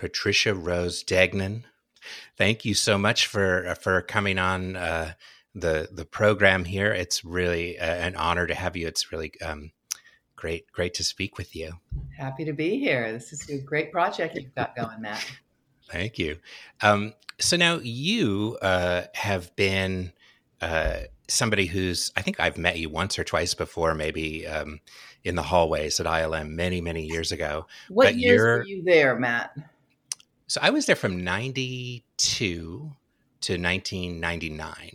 Patricia Rose Duignan. Thank you so much for for coming on uh, the the program here. It's really uh, an honor to have you. It's really um, great great to speak with you. Happy to be here. This is a great project you've got going, Matt. Thank you. Um, so now you uh, have been uh, somebody who's I think I've met you once or twice before, maybe um, in the hallways at ILM many many years ago. What but years were you there, Matt? So I was there from '92 to 1999.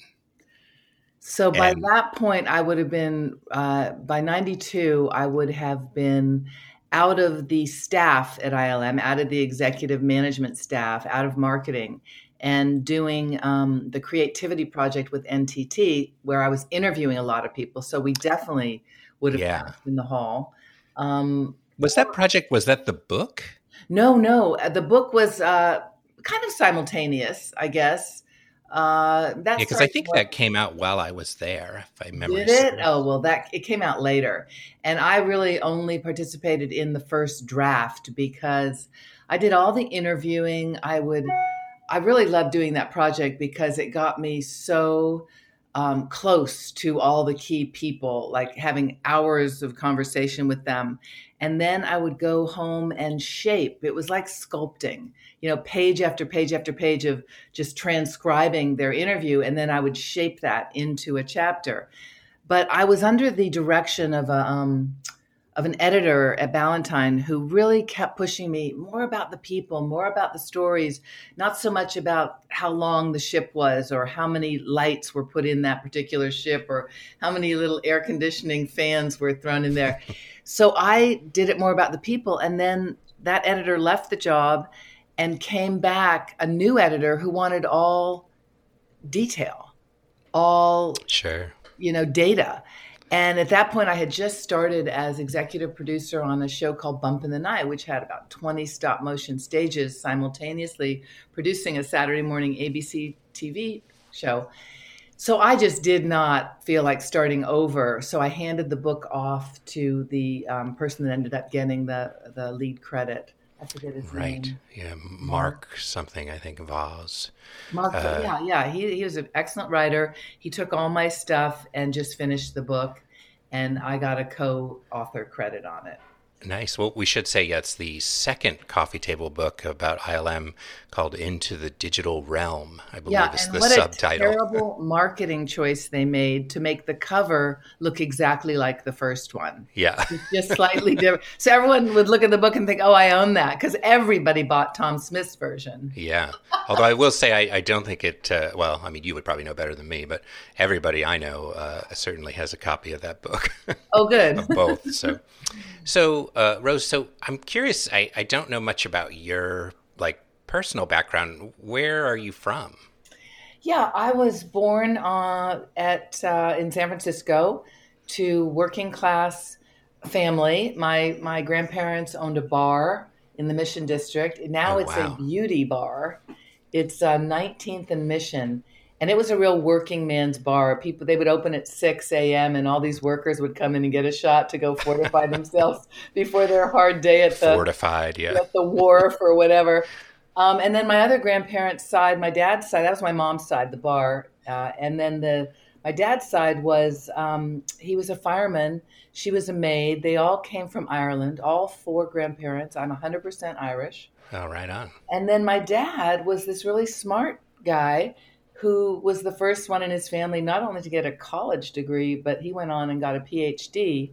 So by and, that point, I would have been uh, by '92. I would have been out of the staff at ILM, out of the executive management staff, out of marketing, and doing um, the creativity project with NTT, where I was interviewing a lot of people. So we definitely would have yeah. in the hall. Um, was that project? Was that the book? No, no. Uh, the book was uh, kind of simultaneous, I guess. Uh, that's because I think what, that came out while I was there. If I remember, did it? Oh well, that it came out later, and I really only participated in the first draft because I did all the interviewing. I would I really loved doing that project because it got me so um, close to all the key people, like having hours of conversation with them. And then I would go home and shape. It was like sculpting, you know, page after page after page of just transcribing their interview. And then I would shape that into a chapter. But I was under the direction of a, um, of an editor at Ballantine who really kept pushing me more about the people, more about the stories, not so much about how long the ship was or how many lights were put in that particular ship or how many little air conditioning fans were thrown in there. so I did it more about the people. And then that editor left the job and came back a new editor who wanted all detail, all sure, you know, data. And at that point, I had just started as executive producer on a show called Bump in the Night, which had about 20 stop motion stages simultaneously producing a Saturday morning ABC TV show. So I just did not feel like starting over. So I handed the book off to the um, person that ended up getting the, the lead credit. I forget his right. name. Yeah, Mark, something, I think, Vaz. Mark, uh, yeah, yeah. He, he was an excellent writer. He took all my stuff and just finished the book, and I got a co author credit on it. Nice. Well, we should say yeah, it's the second coffee table book about ILM called "Into the Digital Realm." I believe yeah, is and the what subtitle. A terrible marketing choice they made to make the cover look exactly like the first one. Yeah, it's just slightly different. So everyone would look at the book and think, "Oh, I own that," because everybody bought Tom Smith's version. Yeah. Although I will say, I, I don't think it. Uh, well, I mean, you would probably know better than me, but everybody I know uh, certainly has a copy of that book. Oh, good. of both. So. So, uh, Rose, so I'm curious. I, I don't know much about your like personal background. Where are you from? Yeah, I was born uh, at uh, in San Francisco to working class family. My my grandparents owned a bar in the Mission District. Now oh, it's wow. a beauty bar. It's uh, 19th and Mission and it was a real working man's bar. People they would open at six a.m. and all these workers would come in and get a shot to go fortify themselves before their hard day at the fortified, yeah, at the wharf or whatever. Um, and then my other grandparents' side, my dad's side, that was my mom's side, the bar, uh, and then the my dad's side was um, he was a fireman. She was a maid. They all came from Ireland. All four grandparents. I'm 100% Irish. Oh, right on. And then my dad was this really smart guy who was the first one in his family not only to get a college degree, but he went on and got a PhD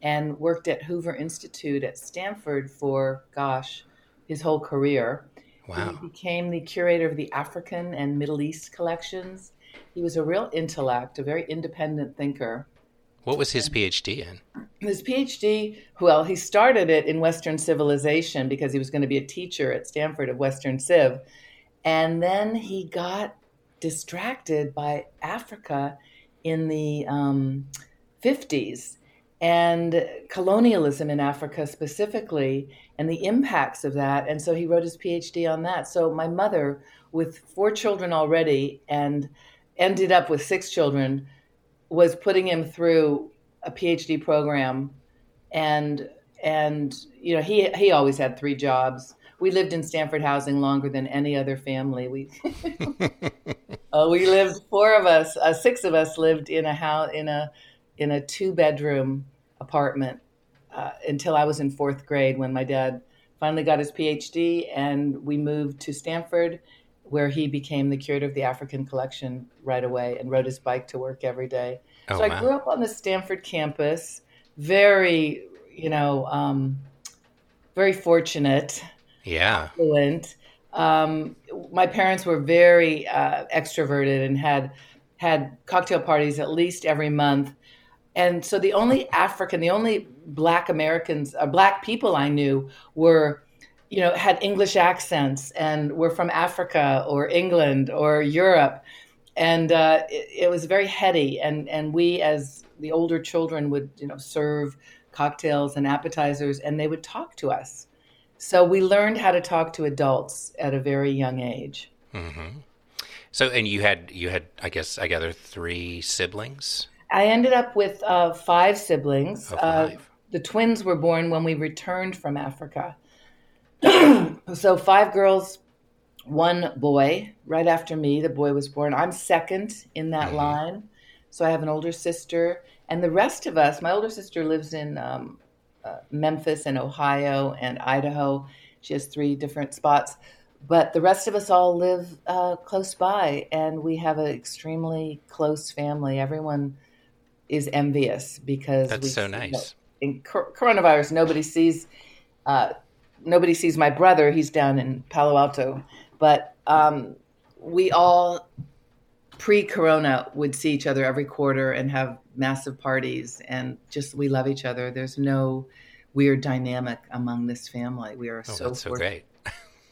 and worked at Hoover Institute at Stanford for, gosh, his whole career. Wow. He became the curator of the African and Middle East collections. He was a real intellect, a very independent thinker. What was his PhD in? His PhD, well, he started it in Western civilization because he was going to be a teacher at Stanford of Western Civ. And then he got distracted by Africa in the um, 50s and colonialism in Africa specifically and the impacts of that. And so he wrote his PhD on that. So my mother, with four children already and ended up with six children, was putting him through a PhD program and and you know he he always had three jobs we lived in Stanford housing longer than any other family. We uh, we lived four of us, uh, six of us lived in a house in a in a two bedroom apartment uh, until I was in fourth grade when my dad finally got his PhD and we moved to Stanford where he became the curator of the African collection right away and rode his bike to work every day. Oh, so I grew up on the Stanford campus, very, you know, um, very fortunate. Yeah. Um, my parents were very uh, extroverted and had had cocktail parties at least every month. And so the only African, the only Black Americans, uh, Black people I knew were, you know, had English accents and were from Africa or England or Europe, and uh, it, it was very heady. And and we as the older children would, you know, serve cocktails and appetizers, and they would talk to us. So we learned how to talk to adults at a very young age. Mm-hmm. So, and you had you had, I guess, I gather three siblings. I ended up with uh, five siblings. Oh, five. Uh, the twins were born when we returned from Africa. so five girls, one boy. Right after me, the boy was born. I'm second in that mm-hmm. line. So I have an older sister, and the rest of us. My older sister lives in um, uh, Memphis and Ohio and Idaho. She has three different spots, but the rest of us all live uh, close by, and we have an extremely close family. Everyone is envious because that's so nice. in coronavirus, nobody sees uh, nobody sees my brother. He's down in Palo Alto, but um, we all pre-corona would see each other every quarter and have massive parties and just we love each other. There's no weird dynamic among this family. We are oh, so, that's so great.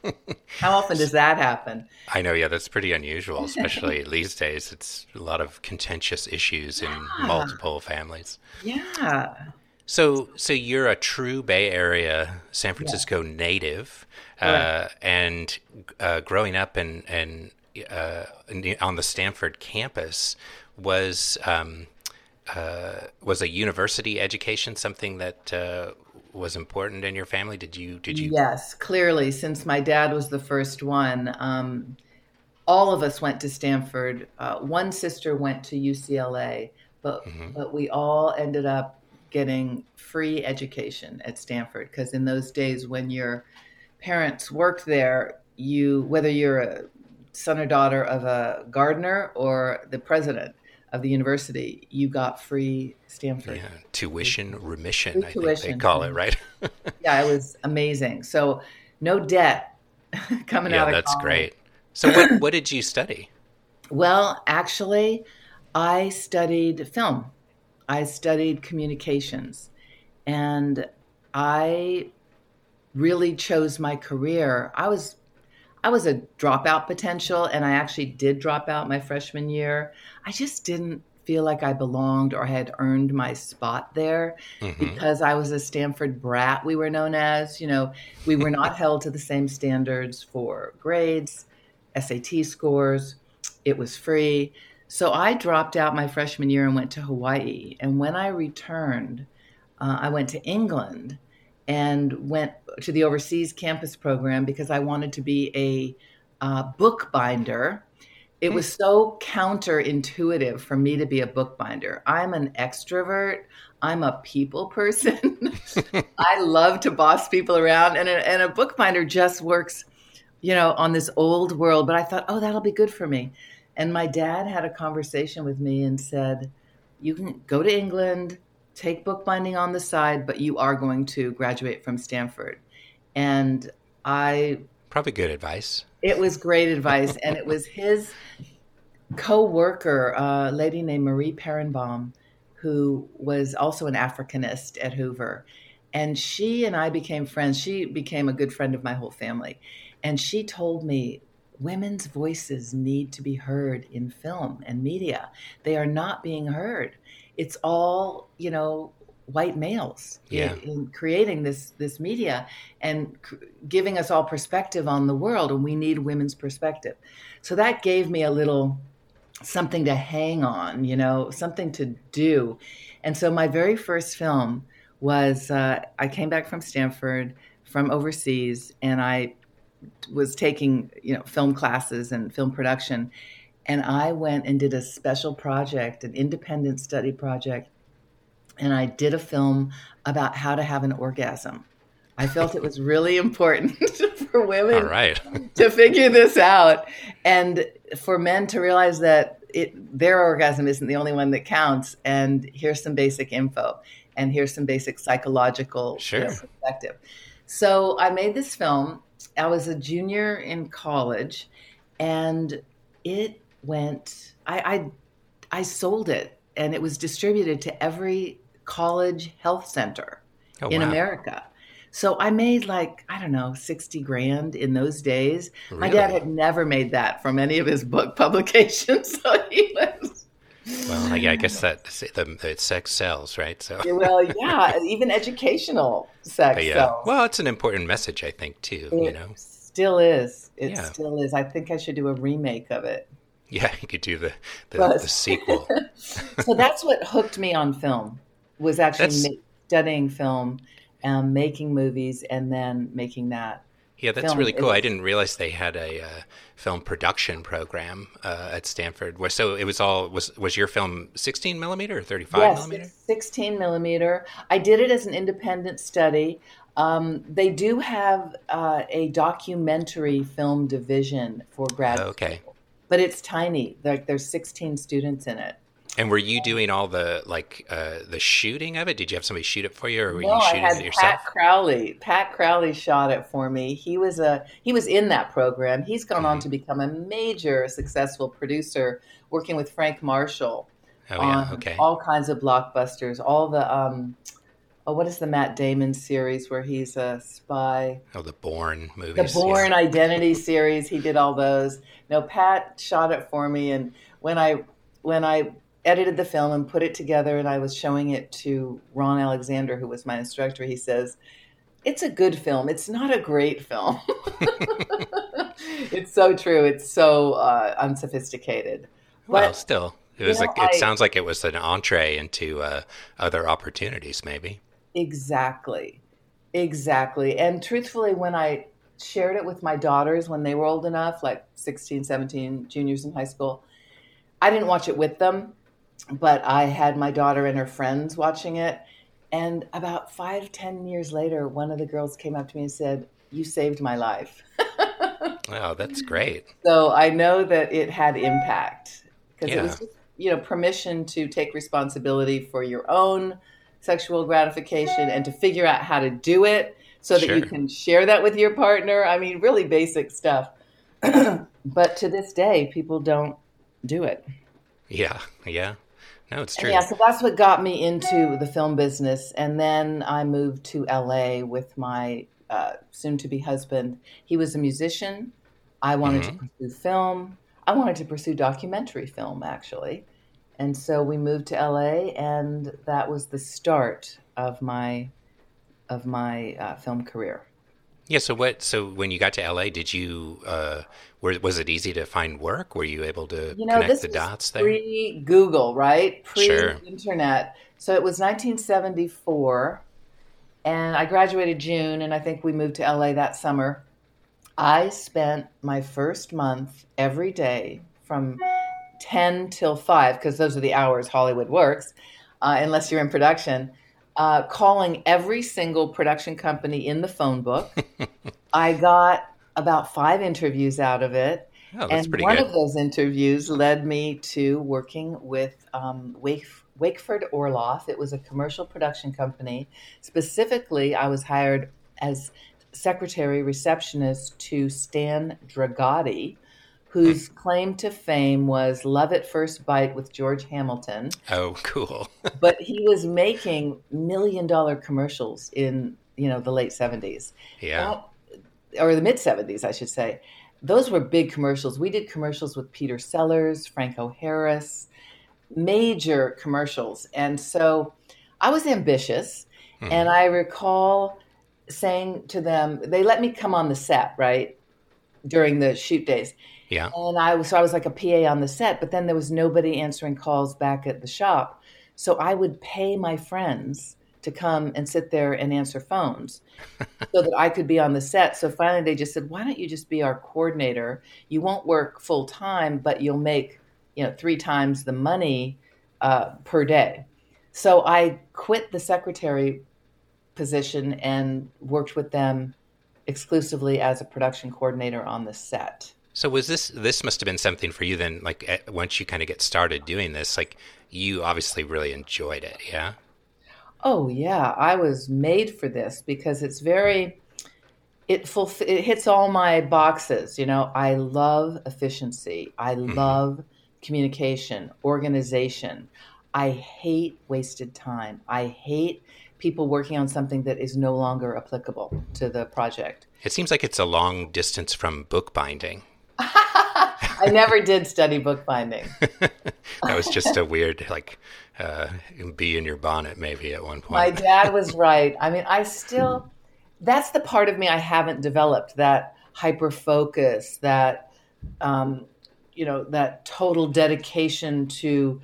How often does that happen? I know yeah that's pretty unusual especially these days. It's a lot of contentious issues yeah. in multiple families. Yeah. So so you're a true bay area san francisco yeah. native uh, and uh, growing up and and uh, on the Stanford campus was um, uh, was a university education something that uh, was important in your family? Did you did you? Yes, clearly. Since my dad was the first one, um, all of us went to Stanford. Uh, one sister went to UCLA, but mm-hmm. but we all ended up getting free education at Stanford because in those days when your parents worked there, you whether you're a son or daughter of a gardener or the president of the university, you got free Stanford. Yeah, tuition remission, free I tuition. think they call it, right? yeah, it was amazing. So no debt coming yeah, out of that's college. great. So what, what did you study? Well, actually, I studied film. I studied communications. And I really chose my career. I was I was a dropout potential, and I actually did drop out my freshman year. I just didn't feel like I belonged or had earned my spot there mm-hmm. because I was a Stanford brat, we were known as. You know, we were not held to the same standards for grades, SAT scores. It was free. So I dropped out my freshman year and went to Hawaii. And when I returned, uh, I went to England and went to the overseas campus program because I wanted to be a uh, bookbinder. It was so counterintuitive for me to be a bookbinder. I'm an extrovert. I'm a people person. I love to boss people around, and a, and a bookbinder just works, you know, on this old world. But I thought, oh, that'll be good for me. And my dad had a conversation with me and said, "You can go to England, take bookbinding on the side, but you are going to graduate from Stanford. And I probably good advice. It was great advice, and it was his co-worker, a lady named Marie Perenbaum, who was also an Africanist at Hoover. And she and I became friends. She became a good friend of my whole family. And she told me women's voices need to be heard in film and media. They are not being heard it's all you know white males yeah. in, in, creating this this media and cr- giving us all perspective on the world and we need women's perspective so that gave me a little something to hang on you know something to do and so my very first film was uh, i came back from stanford from overseas and i was taking you know film classes and film production, and I went and did a special project, an independent study project, and I did a film about how to have an orgasm. I felt it was really important for women All right. to figure this out and for men to realize that it, their orgasm isn't the only one that counts. And here's some basic info and here's some basic psychological Sure. perspective. So I made this film. I was a junior in college and it went, I, I, I sold it and it was distributed to every college health center Oh, in wow. America. So I made like, I don't know, 60 grand in those days. My dad had never made that from any of his book publications. So he was, Well, yeah, I guess that the, the sex sells, right? So, well, yeah, even educational sex. but yeah. sells. Well, it's an important message, I think, too. You know, still is. It Yeah. still is. I think I should do a remake of it. yeah, you could do the the, the sequel. so that's what hooked me on film was actually ma- studying film, and making movies, and then making that. Yeah, that's film. really cool. I didn't realize they had a uh, film production program uh, at Stanford. Where so it was all was was your film 16 millimeter or 35 yes, millimeter? 16 millimeter. I did it as an independent study. Um, they do have uh, a documentary film division for grad, Oh, okay. but it's tiny. Like there's 16 students in it. And were you doing all the like uh, the shooting of it? Did you have somebody shoot it for you, or were no, you I shooting had it yourself? Pat Crowley. Pat Crowley shot it for me. He was a he was in that program. He's gone on Mhm. to become a major successful producer, working with Frank Marshall Oh on yeah, okay. all kinds of blockbusters. All the um, oh, what is the Matt Damon series where he's a spy? Oh, the Bourne movies, The movies. Bourne Identity series. He did all those. No, Pat shot it for me, and when I when I edited the film and put it together, and I was showing it to Ron Alexander, who was my instructor, he says, "It's a good film. It's not a great film." it's so true. It's so uh, unsophisticated. well, still, it you was know, like it I- sounds like it was an entree into uh, other opportunities, maybe. Exactly. Exactly. And truthfully, when I shared it with my daughters when they were old enough, like 16, 17, juniors in high school, I didn't watch it with them, but I had my daughter and her friends watching it. And about five, ten years later, one of the girls came up to me and said, You saved my life. Oh, that's great. So I know that it had impact because it was just, you know, permission to take responsibility for your own sexual gratification and to figure out how to do it so that you can share that with your partner. I mean, really basic stuff. but to this day, people don't do it. Yeah, yeah. No, it's And yeah, so that's what got me into the film business. And then I moved to LA with my uh, soon to be husband. He was a musician. I wanted to pursue film. I wanted to pursue documentary film, actually. And so we moved to LA, and that was the start of my of my uh, film career. Yeah. So what? So when you got to LA, did you? Uh, were, was it easy to find work? Were you able to You know, connect this the dots there? pre Google, right? Pre Sure. internet. So it was 1974, and I graduated June, and I think we moved to LA that summer. I spent my first month every day from 10 till 5, because those are the hours Hollywood works, uh, unless you're in production, uh, calling every single production company in the phone book. I got about five interviews out of it. Oh, and one good. of those interviews led me to working with um, Wake, Wakeford Orloff. It was a commercial production company. Specifically, I was hired as secretary receptionist to Stan Dragoti, whose claim to fame was Love at First Bite with George Hamilton. oh, cool. But he was making million dollar commercials in you know the late seventies yeah. that- or the mid 70s, I should say. Those were big commercials. We did commercials with Peter Sellers, Franco Harris, major commercials. And so I was ambitious. Mhm. And I recall saying to them, they let me come on the set, right? During the shoot days. Yeah. And I was, so I was like a PA on the set, but then there was nobody answering calls back at the shop. So I would pay my friends to come and sit there and answer phones so that I could be on the set. So finally, they just said, "Why don't you just be our coordinator? You won't work full time, but you'll make you know three times the money uh, per day." So I quit the secretary position and worked with them exclusively as a production coordinator on the set. So was this this must have been something for you then like eh, once you kind of get started doing this like you obviously really enjoyed it, yeah? Oh yeah, I was made for this because it's very it fulf- it hits all my boxes, you know. I love efficiency. I mm-hmm. love communication, organization. I hate wasted time. I hate people working on something that is no longer applicable to the project. It seems like it's a long distance from bookbinding. I never did study bookbinding. that was just a weird, like, uh, bee in your bonnet, maybe at one point. My dad was right. I mean, I still, that's the part of me I haven't developed that hyper focus, that, um, you know, that total dedication to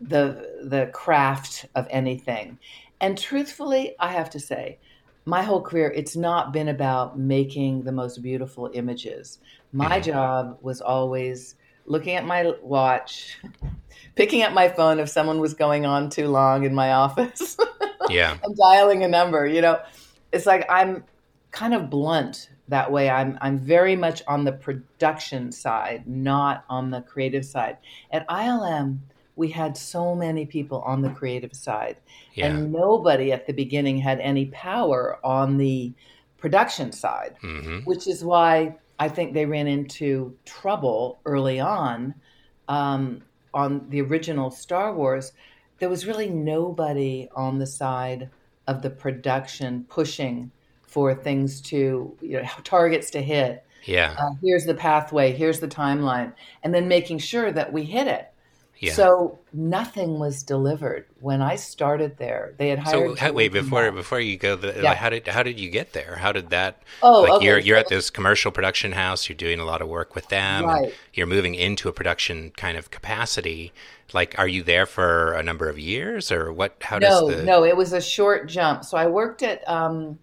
the the craft of anything. And truthfully, I have to say, my whole career, it's not been about making the most beautiful images. My mm-hmm. job was always looking at my watch, picking up my phone if someone was going on too long in my office. yeah. and dialing a number, you know. It's like I'm kind of blunt that way. I'm I'm very much on the production side, not on the creative side. At ILM, we had so many people on the creative side yeah. and nobody at the beginning had any power on the production side mm-hmm. which is why i think they ran into trouble early on um, on the original star wars. There was really nobody on the side of the production pushing for things to you know targets to hit. Yeah. Uh, here's the pathway here's the timeline and then making sure that we hit it yeah. So nothing was delivered when I started there. They had hired. So wait before before you go, the, yeah. how did how did you get there? How did that? Oh, like okay. you're you're at this commercial production house. You're doing a lot of work with them. Right. You're moving into a production kind of capacity. Like, are you there for a number of years, or what? How no, does the... no? It was a short jump. So I worked at. Um,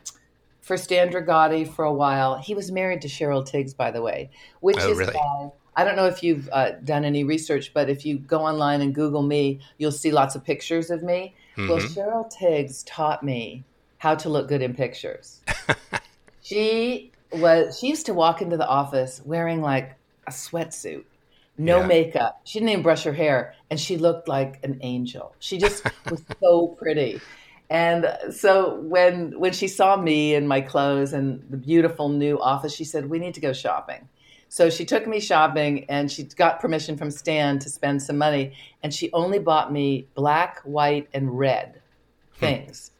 for Stan Dragoti for a while. He was married to Cheryl Tiegs, by the way, which oh, is really? why I don't know if you've uh, done any research, but if you go online and Google me, you'll see lots of pictures of me. Mm-hmm. Well, Cheryl Tiegs taught me how to look good in pictures. she was she used to walk into the office wearing like a sweatsuit, no yeah. makeup. She didn't even brush her hair, and she looked like an angel. She just was so pretty. And so when when she saw me in my clothes and the beautiful new office, she said, "We need to go shopping." So she took me shopping and she got permission from Stan to spend some money. And she only bought me black, white, and red hmm. things.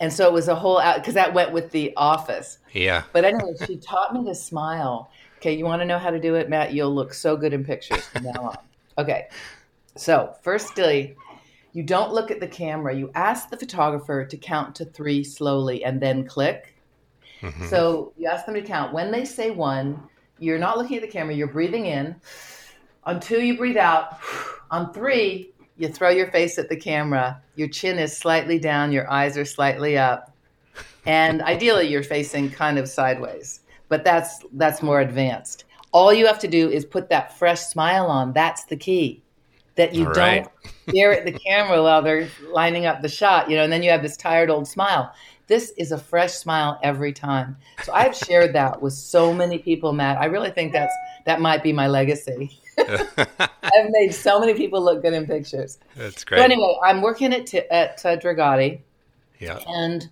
and so it was a whole out because that went with the office. Yeah. But anyway, she taught me to smile. Okay, you want to know how to do it, Matt? You'll look so good in pictures from now on. Okay. So, firstly, you don't look at the camera. You ask the photographer to count to three slowly and then click. Mm-hmm. So you ask them to count. When they say one, you're not looking at the camera, you're breathing in. On two, you breathe out. On three, you throw your face at the camera. Your chin is slightly down, your eyes are slightly up. And ideally, you're facing kind of sideways, but that's that's more advanced. All you have to do is put that fresh smile on. That's the key. That you don't stare at the camera while they're lining up the shot, you know, and then you have this tired old smile. This is a fresh smile every time. So I've shared that with so many people, Matt. I really think that's that might be my legacy. I've made so many people look good in pictures. That's great. So anyway, I'm working at t- at uh, Dragoti. Yeah. And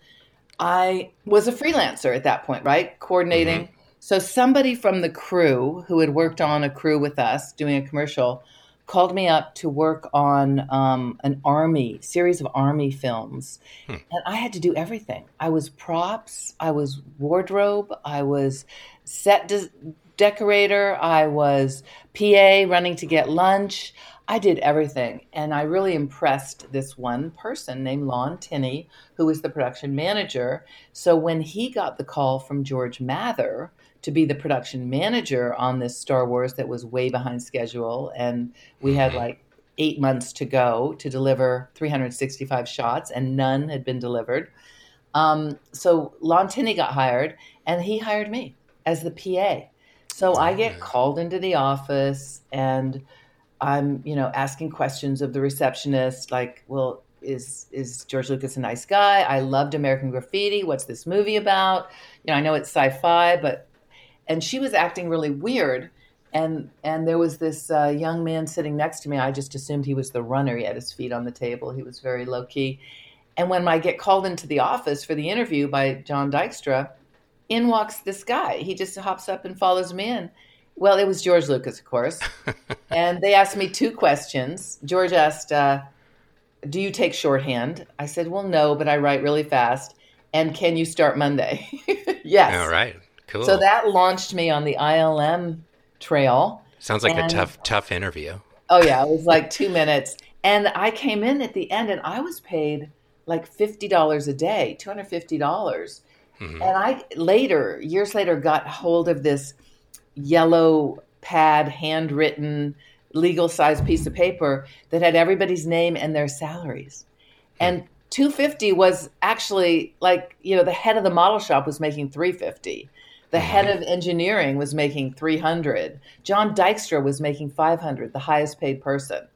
I was a freelancer at that point, right? Coordinating. Mm-hmm. So somebody from the crew who had worked on a crew with us doing a commercial called me up to work on um, an army series of army films. Hmm. and i had to do everything. I was props i was wardrobe i was set de- decorator i was pa running to get lunch. I did everything. And i really impressed this one person named lon tinney who was the production manager. So when he got the call from george mather to be the production manager on this Star Wars that was way behind schedule. And we had mm-hmm. like eight months to go to deliver 365 shots, and none had been delivered. Um, so Lon Tinney got hired, and he hired me as the PA. So I get called into the office, and I'm, you know, asking questions of the receptionist, like, "Well, is is George Lucas a nice guy? I loved American Graffiti. What's this movie about? You know, I know it's sci-fi, but..." And she was acting really weird and and there was this uh, young man sitting next to me. I just assumed he was the runner. He had his feet on the table. He was very low key. And when I get called into the office for the interview by John Dykstra, in walks this guy. He just hops up and follows me in. Well, it was George Lucas, of course. and they asked me two questions. George asked, uh, "Do you take shorthand?" I said, "Well, no, but I write really fast." And can you start Monday? yes. All right. Cool. So that launched me on the ILM trail. Sounds like and, a tough, tough interview. Oh yeah, it was like two minutes, and I came in at the end, and I was paid like fifty dollars a day, two hundred fifty dollars. Mm-hmm. And I later, years later, got hold of this yellow pad, handwritten, legal size piece of paper that had everybody's name and their salaries. Hmm. And 250 was actually like, you know, the head of the model shop was making 350. The mm-hmm. head of engineering was making 300. John Dykstra was making 500, the highest paid person.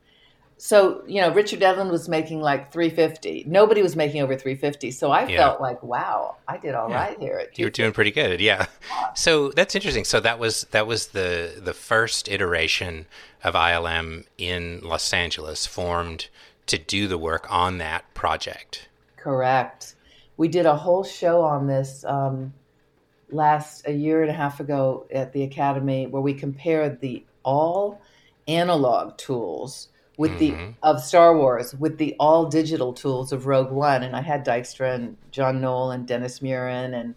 So, you know, Richard Edlund was making like 350. Nobody was making over 350. So I yeah. felt like, wow, I did all yeah. right here. you were doing pretty good. Yeah. So that's interesting. So that was that was the the first iteration of ILM in Los Angeles formed to do the work on that project. Correct. We did a whole show on this um, last a year and a half ago at the Academy where we compared the all analog tools with mm-hmm. the of Star Wars with the all digital tools of Rogue One, and I had Dykstra and John Knoll and Dennis Muren and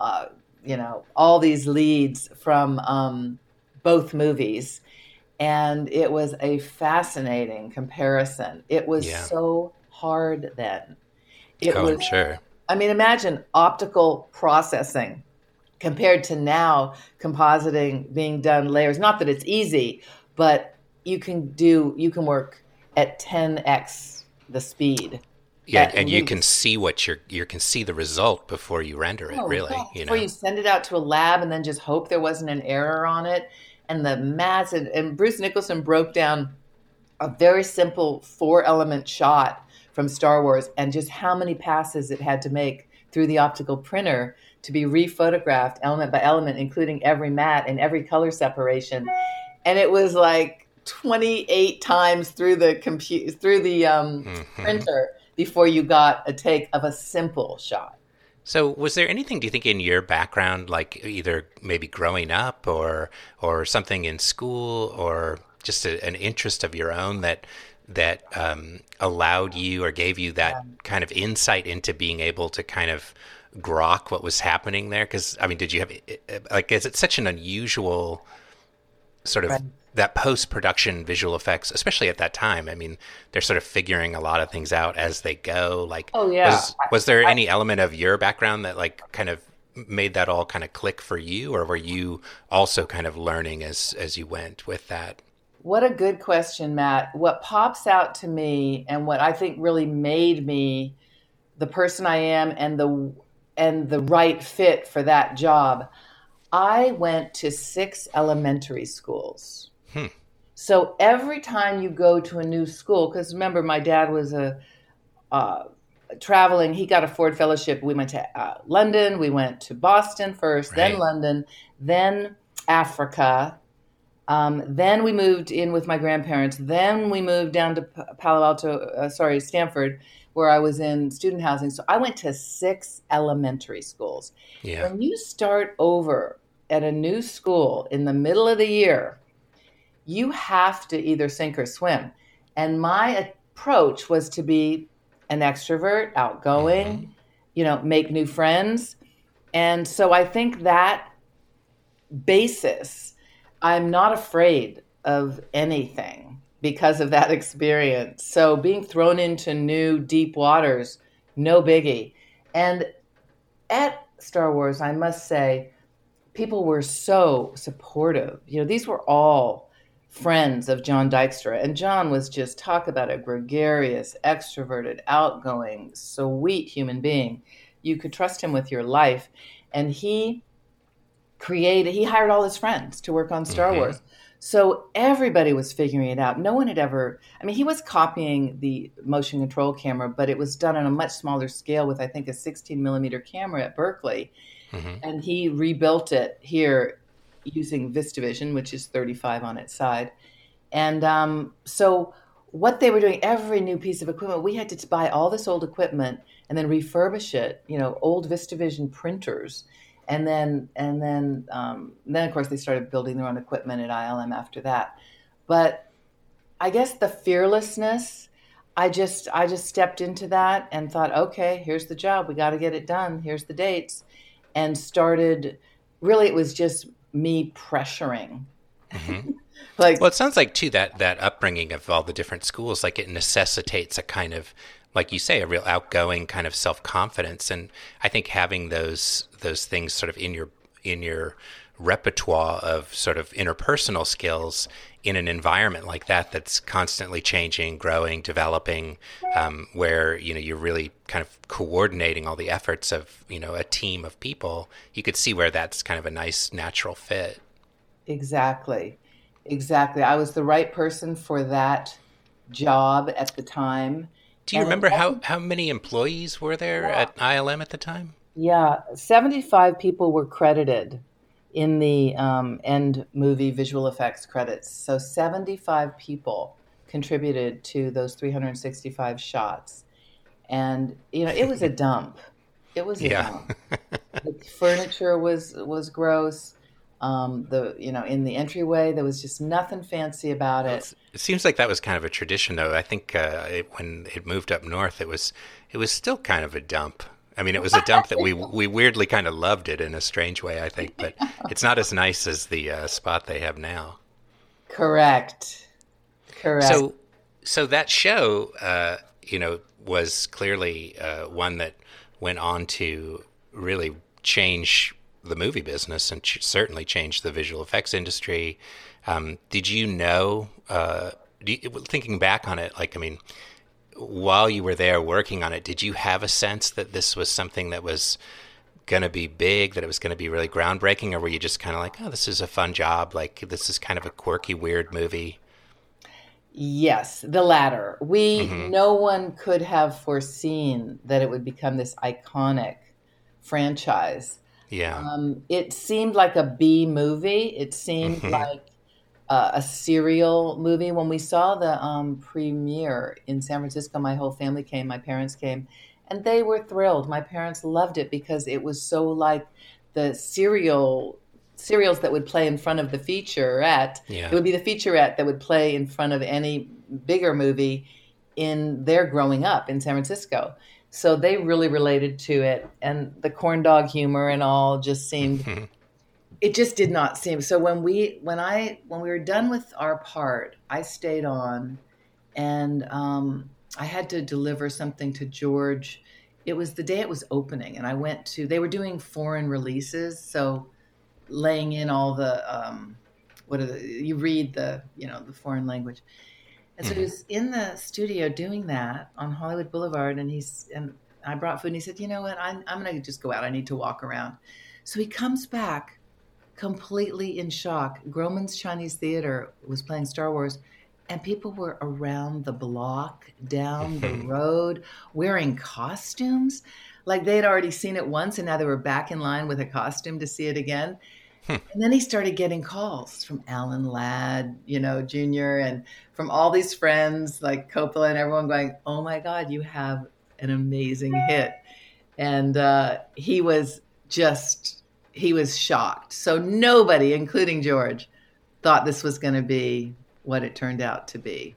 uh, you know all these leads from um, both movies, and it was a fascinating comparison. It was yeah. so hard then. It oh, was, I'm sure. I mean, imagine optical processing compared to now compositing being done layers. Not that it's easy, but you can do you can work at 10x the speed. Yeah, and least. you can see what you're you can see the result before you render it. Oh, really, you know? before you send it out to a lab and then just hope there wasn't an error on it. And the maths and, and Bruce Nicholson broke down a very simple four element shot from Star Wars and just how many passes it had to make through the optical printer to be rephotographed element by element, including every mat and every color separation. And it was like 28 times through the computer through the um, mm-hmm. printer before you got a take of a simple shot. So, was there anything do you think in your background, like either maybe growing up or or something in school, or just a, an interest of your own that that um, allowed you or gave you that yeah. kind of insight into being able to kind of grok what was happening there? Because I mean, did you have like is it such an unusual sort of right that post production visual effects, especially at that time, I mean, they're sort of figuring a lot of things out as they go. Like, oh yeah, was, was there I, any element of your background that like kind of made that all kind of click for you, or were you also kind of learning as as you went with that? What a good question, Matt. What pops out to me, and what I think really made me the person I am, and the and the right fit for that job. I went to six elementary schools Hmm. So every time you go to a new school, because remember, my dad was a uh, traveling. He got a Ford Fellowship. We went to uh, London. We went to Boston first, right. then London, then Africa. Um, then we moved in with my grandparents. Then we moved down to Palo Alto, uh, sorry, Stanford, where I was in student housing. So I went to six elementary schools. Yeah. When you start over at a new school in the middle of the year, you have to either sink or swim. And my approach was to be an extrovert, outgoing, mm-hmm. you know, make new friends. And so I think that basis, I'm not afraid of anything because of that experience. So being thrown into new deep waters, no biggie. And at Star Wars, I must say, people were so supportive. You know, these were all friends of John Dykstra. And John was just talk about a gregarious, extroverted, outgoing, sweet human being. You could trust him with your life. And he created, he hired all his friends to work on Star mm-hmm. Wars. So everybody was figuring it out. No one had ever, I mean, he was copying the motion control camera, but it was done on a much smaller scale with, I think, a 16 millimeter camera at Berkeley. Mm-hmm. And he rebuilt it here using VistaVision, which is 35 on its side. And um, so what they were doing, every new piece of equipment, we had to buy all this old equipment and then refurbish it, you know, old VistaVision printers and then and then um, then of course they started building their own equipment at ILM after that. But I guess the fearlessness, I just I just stepped into that and thought, okay, here's the job, we got to get it done. Here's the dates, and started. Really, it was just me pressuring. Mm-hmm. like, well, it sounds like too that that upbringing of all the different schools, like it necessitates a kind of like you say, a real outgoing kind of self confidence. And I think having those those things sort of in your in your repertoire of sort of interpersonal skills in an environment like that that's constantly changing, growing, developing, um, where you know you're really kind of coordinating all the efforts of you know a team of people. You could see where that's kind of a nice natural fit. Exactly, exactly. I was the right person for that job at the time do you and remember how, how many employees were there yeah. at ILM at the time? Yeah, 75 people were credited in the um, end movie visual effects credits. So 75 people contributed to those 365 shots. And, you know, it was a dump. It was a yeah. dump. the furniture was was gross. Um, the you know in the entryway there was just nothing fancy about it. It seems like that was kind of a tradition, though. I think uh, it, when it moved up north, it was it was still kind of a dump. I mean, it was a dump that we we weirdly kind of loved it in a strange way, I think, but it's not as nice as the uh, spot they have now. Correct. Correct. So, so that show, uh, you know, was clearly uh, one that went on to really change the movie business and ch- certainly changed the visual effects industry. Um, did you know, uh, you, thinking back on it, like, I mean, while you were there working on it, did you have a sense that this was something that was going to be big, that it was going to be really groundbreaking, or were you just kind of like, oh, this is a fun job? Like, this is kind of a quirky, weird movie? Yes, the latter. We, mm-hmm. no one could have foreseen that it would become this iconic franchise. Yeah. Um, it seemed like a B movie. It seemed mm-hmm. like uh, a serial movie. When we saw the um, premiere in San Francisco, my whole family came, my parents came, and they were thrilled. My parents loved it because it was so like the serial serials that would play in front of the featurette. Yeah. It would be the featurette that would play in front of any bigger movie in their growing up in San Francisco. So they really related to it, and the corn dog humor and all just seemed. It just did not seem so. When we when I when we were done with our part, I stayed on, and um, I had to deliver something to George. It was the day it was opening, and I went to. They were doing foreign releases, so laying in all the um, what are the you read the you know the foreign language and so mm-hmm. he was in the studio doing that on Hollywood Boulevard, and he's and I brought food, and he said, "You know what? I'm I'm going to just go out. I need to walk around." So he comes back completely in shock. Grauman's Chinese Theater was playing Star Wars, and people were around the block, down the road, wearing costumes. Like they had already seen it once, and now they were back in line with a costume to see it again. And then he started getting calls from Alan Ladd, you know, Jr., and from all these friends like Coppola and everyone going, Oh my God, you have an amazing hit. And uh, he was just, he was shocked. So nobody, including George, thought this was going to be what it turned out to be.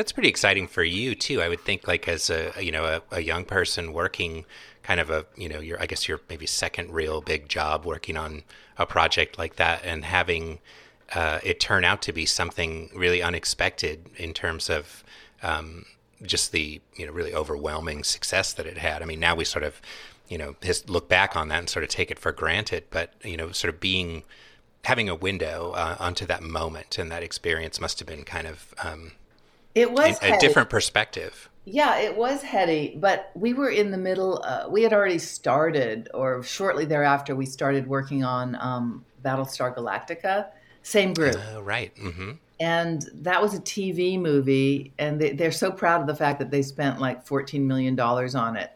That's pretty exciting for you too. I would think, like as a you know a, a young person working kind of a you know your I guess your maybe second real big job working on a project like that and having uh, it turn out to be something really unexpected in terms of um, just the you know really overwhelming success that it had. I mean, now we sort of you know look back on that and sort of take it for granted, but you know, sort of being having a window uh, onto that moment and that experience must have been kind of um, it was a, a different perspective. Yeah, it was heady, but we were in the middle. Uh, we had already started, or shortly thereafter, we started working on um, Battlestar Galactica. Same group, uh, right? Mm-hmm. And that was a TV movie, and they, they're so proud of the fact that they spent like fourteen million dollars on it,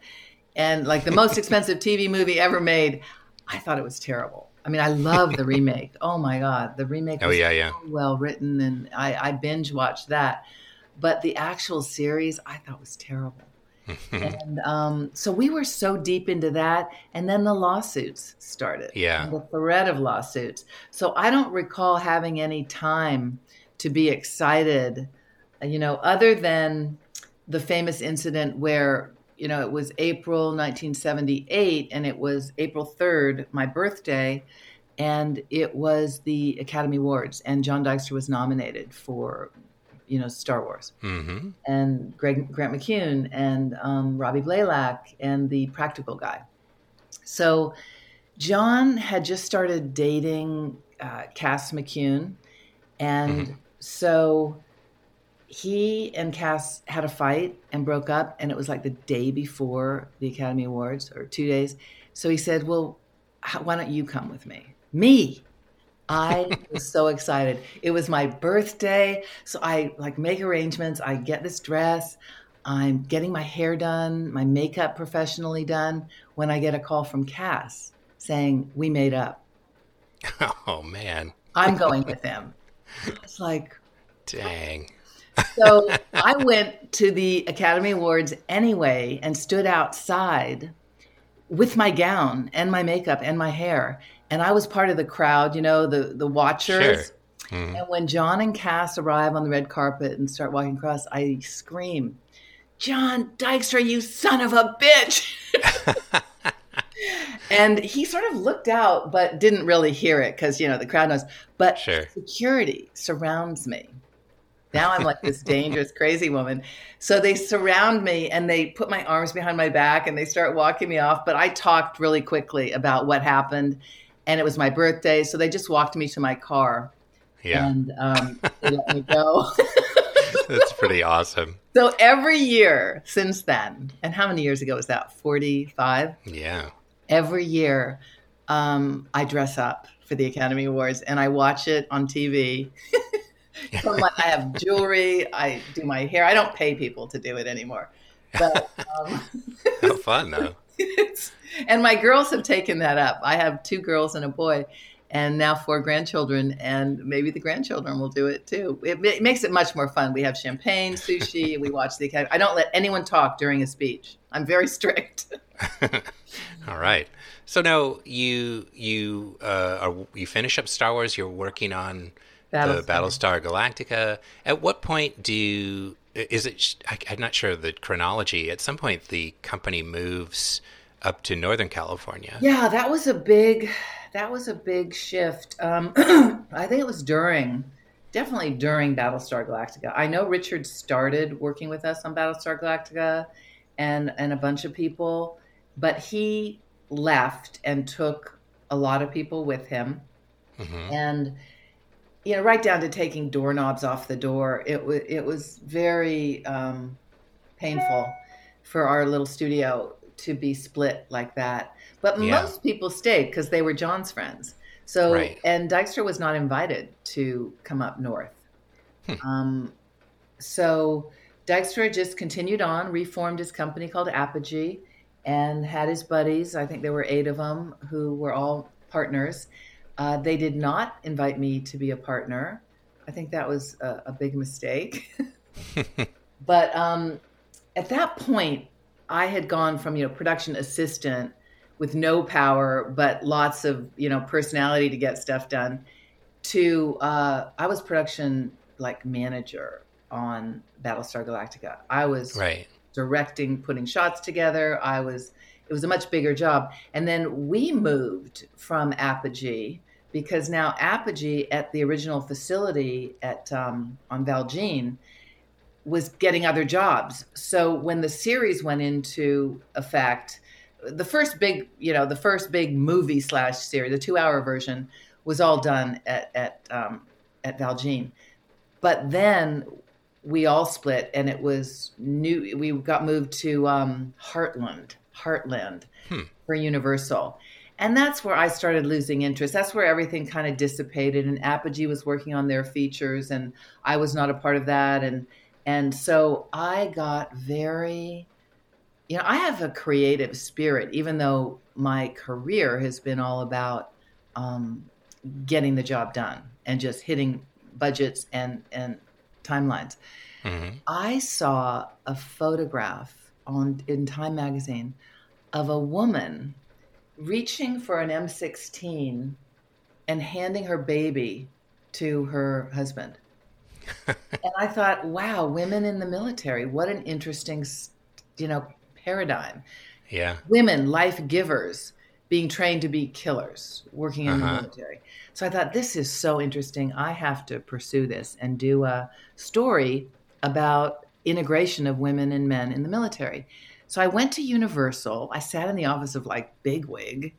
and like the most expensive TV movie ever made. I thought it was terrible. I mean, I love the remake. Oh my god, the remake! Oh yeah, yeah. So well written, and I, I binge watched that. But the actual series, I thought was terrible. and um, so we were so deep into that, and then the lawsuits started. Yeah, the threat of lawsuits. So I don't recall having any time to be excited, you know, other than the famous incident where you know, it was April 1978 and it was April 3rd, my birthday, and it was the Academy Awards and John Dykstra was nominated for, you know, Star Wars. Mm-hmm. And Greg, Grant McCune and um, Robbie Blalack and the practical guy. So John had just started dating uh, Cass McCune. And mm-hmm. so he and Cass had a fight and broke up, and it was like the day before the Academy Awards or two days. So he said, Well, how, why don't you come with me? Me. I was so excited. It was my birthday. So I like make arrangements. I get this dress. I'm getting my hair done, my makeup professionally done when I get a call from Cass saying, We made up. Oh, man. I'm going with him. It's like, dang so I went to the Academy Awards anyway and stood outside with my gown and my makeup and my hair. And I was part of the crowd, you know, the, the watchers. Sure. Mm. And when John and Cass arrive on the red carpet and start walking across, I scream, John Dykstra, you son of a bitch. and he sort of looked out, but didn't really hear it because, you know, the crowd knows. But sure. security surrounds me. Now I'm like this dangerous, crazy woman. So they surround me and they put my arms behind my back and they start walking me off. But I talked really quickly about what happened. And it was my birthday. So they just walked me to my car. Yeah. And um, they let me go. That's pretty awesome. So every year since then, and how many years ago was that? 45? Yeah. Every year, um, I dress up for the Academy Awards and I watch it on TV. I have jewelry. I do my hair. I don't pay people to do it anymore. But um, how fun though. And my girls have taken that up. I have two girls and a boy, and now four grandchildren, and maybe the grandchildren will do it too. It, it makes it much more fun. We have champagne, sushi. we watch the academy. I don't let anyone talk during a speech. I'm very strict. All right. So now you you uh, are you finish up Star Wars. You're working on Battlestar. the Battlestar Galactica. At what point do you, is it? I, am not sure the chronology. At some point, the company moves up to Northern California. Yeah, that was a big, that was a big shift. Um, I think it was during, definitely during Battlestar Galactica. I know Richard started working with us on Battlestar Galactica, and and a bunch of people, but he left and took a lot of people with him, mm-hmm. and you know, right down to taking doorknobs off the door. It was it was very um, painful for our little studio to be split like that. But yeah. most people stayed because they were John's friends. So right. and Dykstra was not invited to come up north. Hmm. Um, so Dykstra just continued on, reformed his company called Apogee, and had his buddies. I think there were eight of them who were all partners uh, they did not invite me to be a partner. I think that was a, a big mistake. but um, at that point, I had gone from you know production assistant with no power but lots of you know personality to get stuff done to uh, I was production like manager on Battlestar Galactica. I was right. directing, putting shots together. I was it was a much bigger job. And then we moved from Apogee because now Apogee at the original facility at um, on Valjean was getting other jobs. So when the series went into effect, the first big, you know, the first big movie slash series, the two hour version was all done at at um, at Valjean. But then we all split, and it was new. We got moved to um, Heartland, Heartland hmm. for Universal, and that's where I started losing interest. That's where everything kind of dissipated, and Apogee was working on their features, and I was not a part of that, and and so I got very, you know, I have a creative spirit, even though my career has been all about um, getting the job done and just hitting budgets and and timelines. Mm-hmm. I saw a photograph on in Time magazine of a woman reaching for an M16 and handing her baby to her husband. and I thought, wow, women in the military, what an interesting, you know, paradigm. Yeah. Women, life givers, being trained to be killers, working in uh-huh. the military. So I thought, this is so interesting. I have to pursue this and do a story about integration of women and men in the military. So I went to Universal. I sat in the office of like Bigwig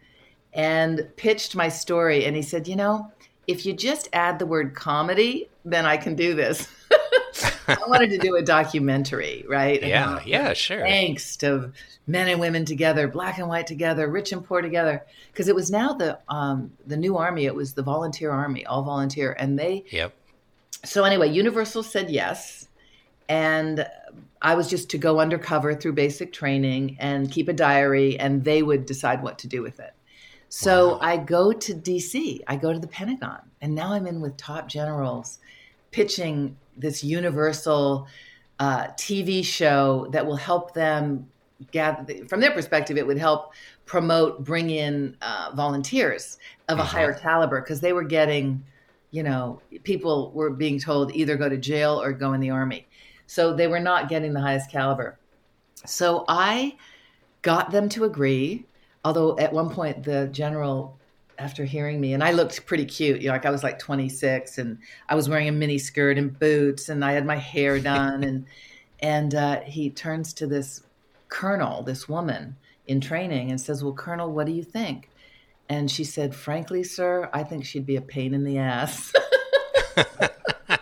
and pitched my story. And he said, You know, if you just add the word comedy, then I can do this. I wanted to do a documentary, right? Yeah, yeah, sure. Angst of men and women together, black and white together, rich and poor together. Because it was now the um, the new army. It was the volunteer army, all volunteer, and they. Yep. So anyway, Universal said yes, and I was just to go undercover through basic training and keep a diary, and they would decide what to do with it. So wow. I go to DC, I go to the Pentagon, and now I'm in with top generals pitching this universal uh, TV show that will help them gather, from their perspective, it would help promote, bring in uh, volunteers of a mm-hmm. higher caliber because they were getting, you know, people were being told either go to jail or go in the army. So they were not getting the highest caliber. So I got them to agree. Although at one point the general, after hearing me, and I looked pretty cute, you know, like I was like 26 and I was wearing a mini skirt and boots and I had my hair done. and and uh, he turns to this colonel, this woman in training, and says, Well, Colonel, what do you think? And she said, Frankly, sir, I think she'd be a pain in the ass.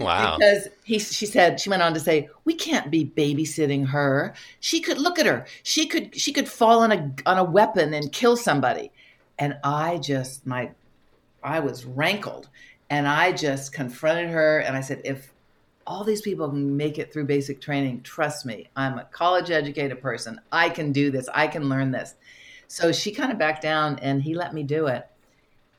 Wow. Because he, she said, she went on to say, we can't be babysitting her. She could look at her. She could, she could fall on a on a weapon and kill somebody. And I just, my, I was rankled, and I just confronted her, and I said, if all these people can make it through basic training, trust me, I'm a college educated person. I can do this. I can learn this. So she kind of backed down, and he let me do it.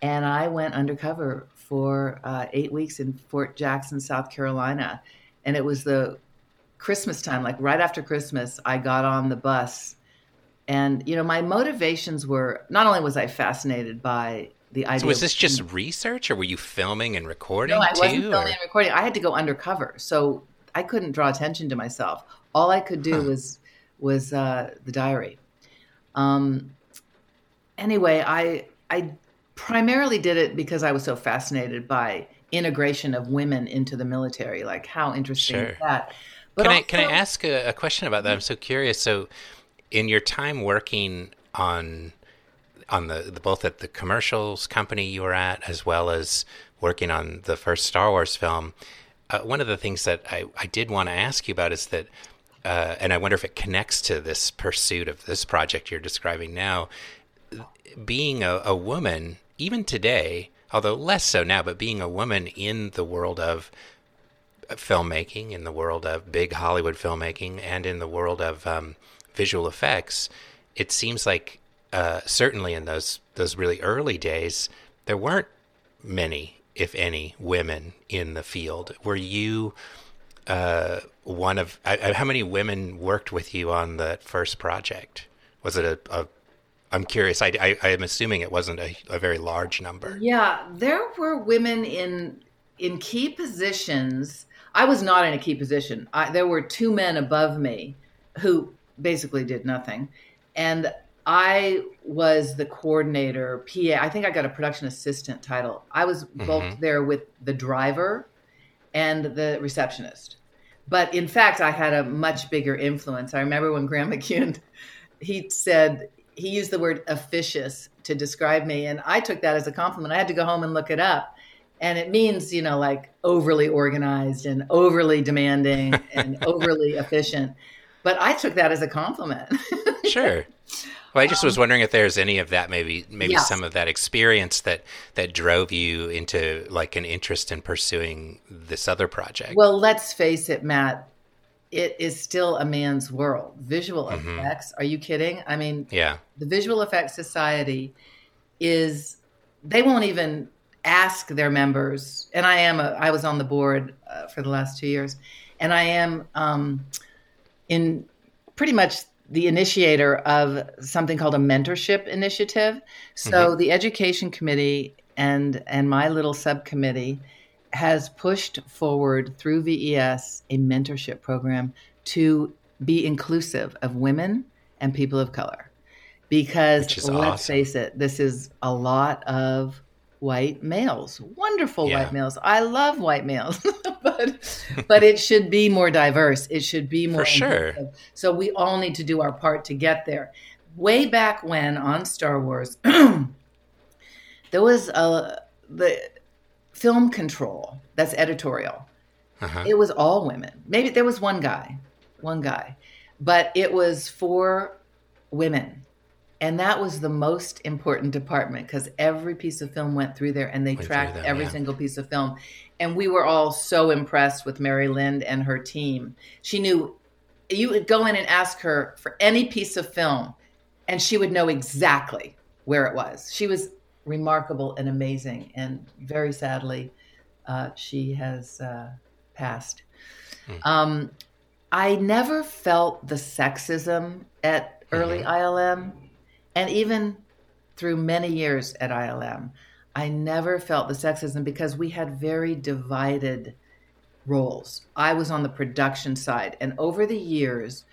And I went undercover for uh, eight weeks in Fort Jackson, South Carolina. And it was the Christmas time, like right after Christmas, I got on the bus. And, you know, my motivations were not only was I fascinated by the idea. So was this just research or were you filming and recording? No, I too, wasn't filming or? and recording. I had to go undercover. So I couldn't draw attention to myself. All I could do huh. was was uh, the diary. Um, anyway, I I primarily did it because I was so fascinated by integration of women into the military. Like, how interesting sure. is that? But can also, I can I ask a, a, question about that? I'm so curious. So, in your time working on on the, the, both at the commercials company you were at, as well as working on the first Star Wars film, uh, one of the things that I, I did want to ask you about is that. Uh, and I wonder if it connects to this pursuit of this project you're describing now. Being a, a woman even today, although less so now, but being a woman in the world of filmmaking, in the world of big Hollywood filmmaking, and in the world of um, visual effects, it seems like uh, certainly in those those really early days, there weren't many, if any, women in the field. Were you uh, one of uh, how many women worked with you on the first project? Was it a, a I'm curious. I, I, I am assuming it wasn't a, a, very large number. Yeah, there were women in in key positions. I was not in a key position. I, there were two men above me who basically did nothing, and I was the coordinator, PA. I think I got a production assistant title. I was both mm-hmm. there with the driver and the receptionist. But in fact, I had a much bigger influence. I remember when Graham McCune he said he used the word officious to describe me, and I took that as a compliment. I had to go home and look it up, and it means you know like overly organized and overly demanding and overly efficient. But I took that as a compliment. sure. Well, I just was um, wondering if there's any of that, maybe maybe yes. some of that experience that that drove you into like an interest in pursuing this other project. Well, let's face it, Matt. It is still a man's world. Visual mm-hmm. effects. Are you kidding? I mean, yeah. The Visual Effects Society is they won't even ask their members. And I am a, I was on the board uh, for the last two years, and I am um, in pretty much the initiator of something called a mentorship initiative. So mm-hmm. the education committee and and my little subcommittee has pushed forward through VES a mentorship program to be inclusive of women and people of color. Because let's awesome. face it, this is a lot of white males, wonderful yeah. white males. I love white males, but but it should be more diverse. It should be more For sure. So we all need to do our part to get there. Way back when on Star Wars, there was a the film control that's editorial. Uh-huh. It was all women. Maybe there was one guy, one guy, but it was for women and that was the most important department because every piece of film went through there and they went tracked them, every yeah. single piece of film. And we were all so impressed with Mary Lind and her team. She knew you would go in and ask her for any piece of film, and she would know exactly where it was. She was remarkable and amazing. And very sadly, uh, she has uh, passed. Hmm. Um, I never felt the sexism at early mm-hmm. ILM and even through many years at ILM, I never felt the sexism because we had very divided roles. I was on the production side, and over the years,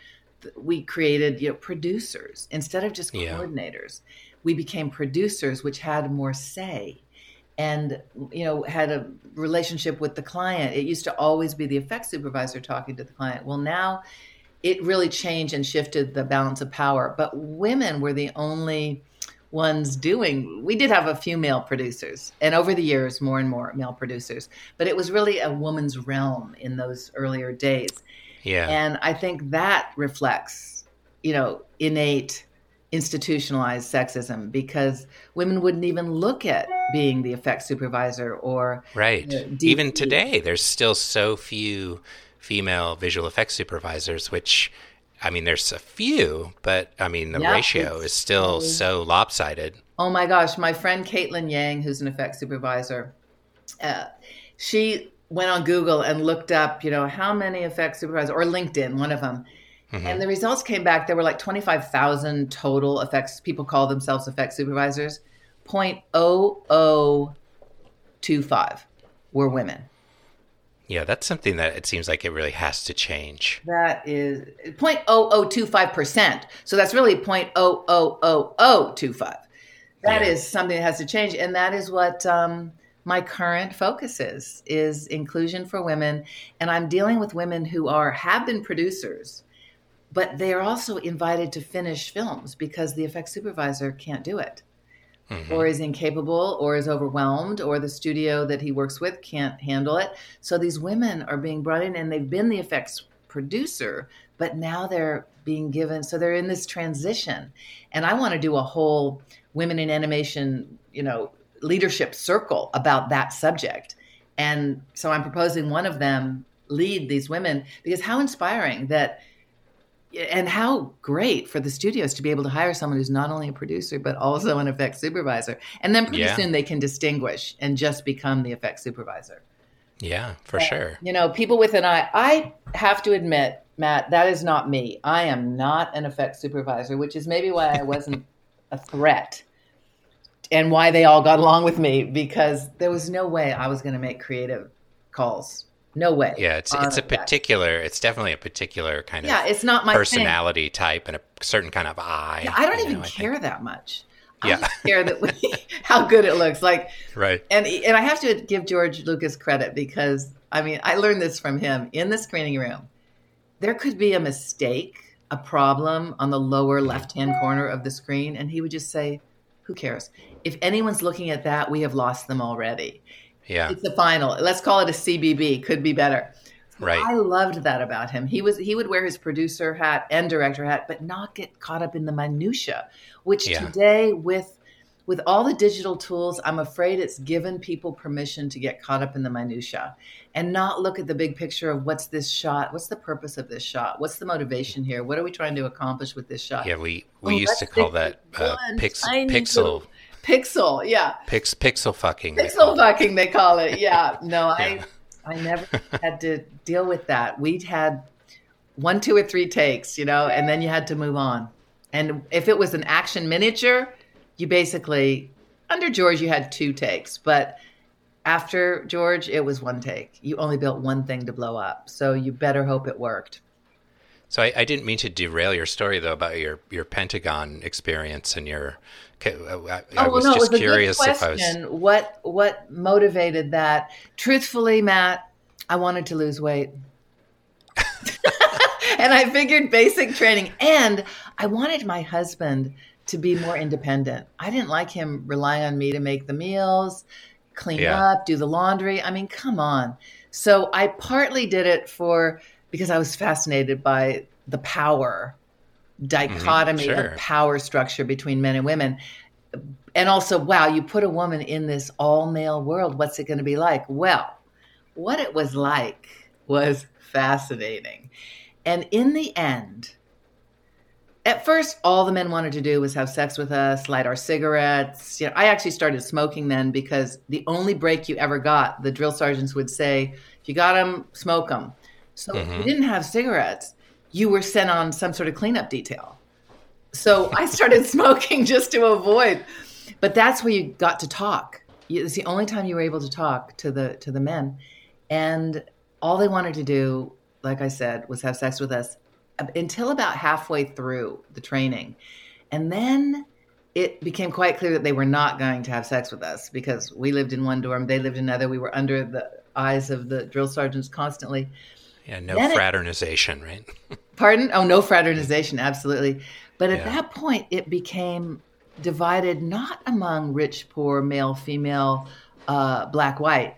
we created you know producers instead of just coordinators. Yeah. We became producers, which had more say, and you know had a relationship with the client. It used to always be the effects supervisor talking to the client. Well, now it really changed and shifted the balance of power. But women were the only ones doing. We did have a few male producers, and over the years, more and more male producers. But it was really a woman's realm in those earlier days. Yeah, and I think that reflects, you know, innate institutionalized sexism because women wouldn't even look at being the effect supervisor or right you know, even today there's still so few female visual effects supervisors, which I mean, there's a few, but I mean, the yeah, ratio is still so lopsided. Oh my gosh. My friend Caitlin Yang, who's an effects supervisor, uh, she went on Google and looked up, you know, how many effects supervisors, or LinkedIn, one of them. Mm-hmm. And the results came back. There were like 25,000 total effects. People call themselves effects supervisors. 0.0025 were women. Yeah, that's something that it seems like it really has to change. That is 0.0025%. So that's really 0.00025. That yeah. is something that has to change. And that is what um, my current focus is, is inclusion for women. And I'm dealing with women who are have been producers, but they are also invited to finish films because the effects supervisor can't do it mm-hmm. or is incapable or is overwhelmed or the studio that he works with can't handle it. So these women are being brought in and they've been the effects producer, but now they're being given so they're in this transition. And I want to do a whole women in animation, you know, leadership circle about that subject. And so I'm proposing one of them lead these women because how inspiring that and how great for the studios to be able to hire someone who's not only a producer but also an effects supervisor. And then pretty yeah. soon they can distinguish and just become the effects supervisor. Yeah for and, sure. you know people with an eye i have to admit matt that is not me. I am not an effects supervisor which is maybe why i wasn't a threat and why they all got along with me because there was no way i was going to make creative calls no way. Yeah, it's it's a particular. It's definitely a particular kind yeah, of it's not my personality thing. type and a certain kind of eye. Yeah, I don't even know, care that much. I yeah. care that we, how good it looks. Like right. And and I have to give George Lucas credit because I mean I learned this from him in the screening room. There could be a mistake a problem on the lower left hand corner of the screen, and he would just say, Who cares? If anyone's looking at that, we have lost them already. Yeah. It's the final. Let's call it a CBB. Could be better. Right. I loved that about him. He was he would wear his producer hat and director hat, but not get caught up in the minutia, which Yeah. today with with all the digital tools, I'm afraid it's given people permission to get caught up in the minutia and not look at the big picture of what's this shot, what's the purpose of this shot, what's the motivation here, what are we trying to accomplish with this shot? Yeah, we we Oh, used to call that uh, pix, pixel Pixel, yeah. pix, pixel fucking. they Pixel called it. fucking, they call it. Yeah. No, Yeah. I I never had to deal with that. We'd had one, two, or three takes, you know, and then you had to move on. And if it was an action miniature, you basically under George you had two takes, but after George it was one take. You only built one thing to blow up, so you better hope it worked. So I, I didn't mean to derail your story though about your your Pentagon experience and your. Uh, I, I Oh, was no, just it was a curious if I was. question. What what motivated that? Truthfully, Matt, I wanted to lose weight. and I figured basic training and I wanted my husband to be more independent. I didn't like him relying on me to make the meals, clean Yeah. up, do the laundry. I mean, come on. So I partly did it for because I was fascinated by the power dichotomy mm-hmm. sure. of power structure between men and women. And also, wow, you put a woman in this all male world. What's it going to be like? Well, what it was like was fascinating. And in the end, at first, all the men wanted to do was have sex with us, light our cigarettes. You know, I actually started smoking then because the only break you ever got, the drill sergeants would say, if you got them, smoke them. So if you mm-hmm. didn't have cigarettes, you were sent on some sort of cleanup detail. So I started smoking just to avoid. But that's where you got to talk. It's the only time you were able to talk to the to the men, and all they wanted to do, like I said, was have sex with us until about halfway through the training, and then it became quite clear that they were not going to have sex with us because we lived in one dorm, they lived in another. We were under the eyes of the drill sergeants constantly. Yeah, no Then it- fraternization, right? Pardon? Oh, no fraternization, absolutely. But at Yeah. that point, it became divided not among rich, poor, male, female, uh, black, white.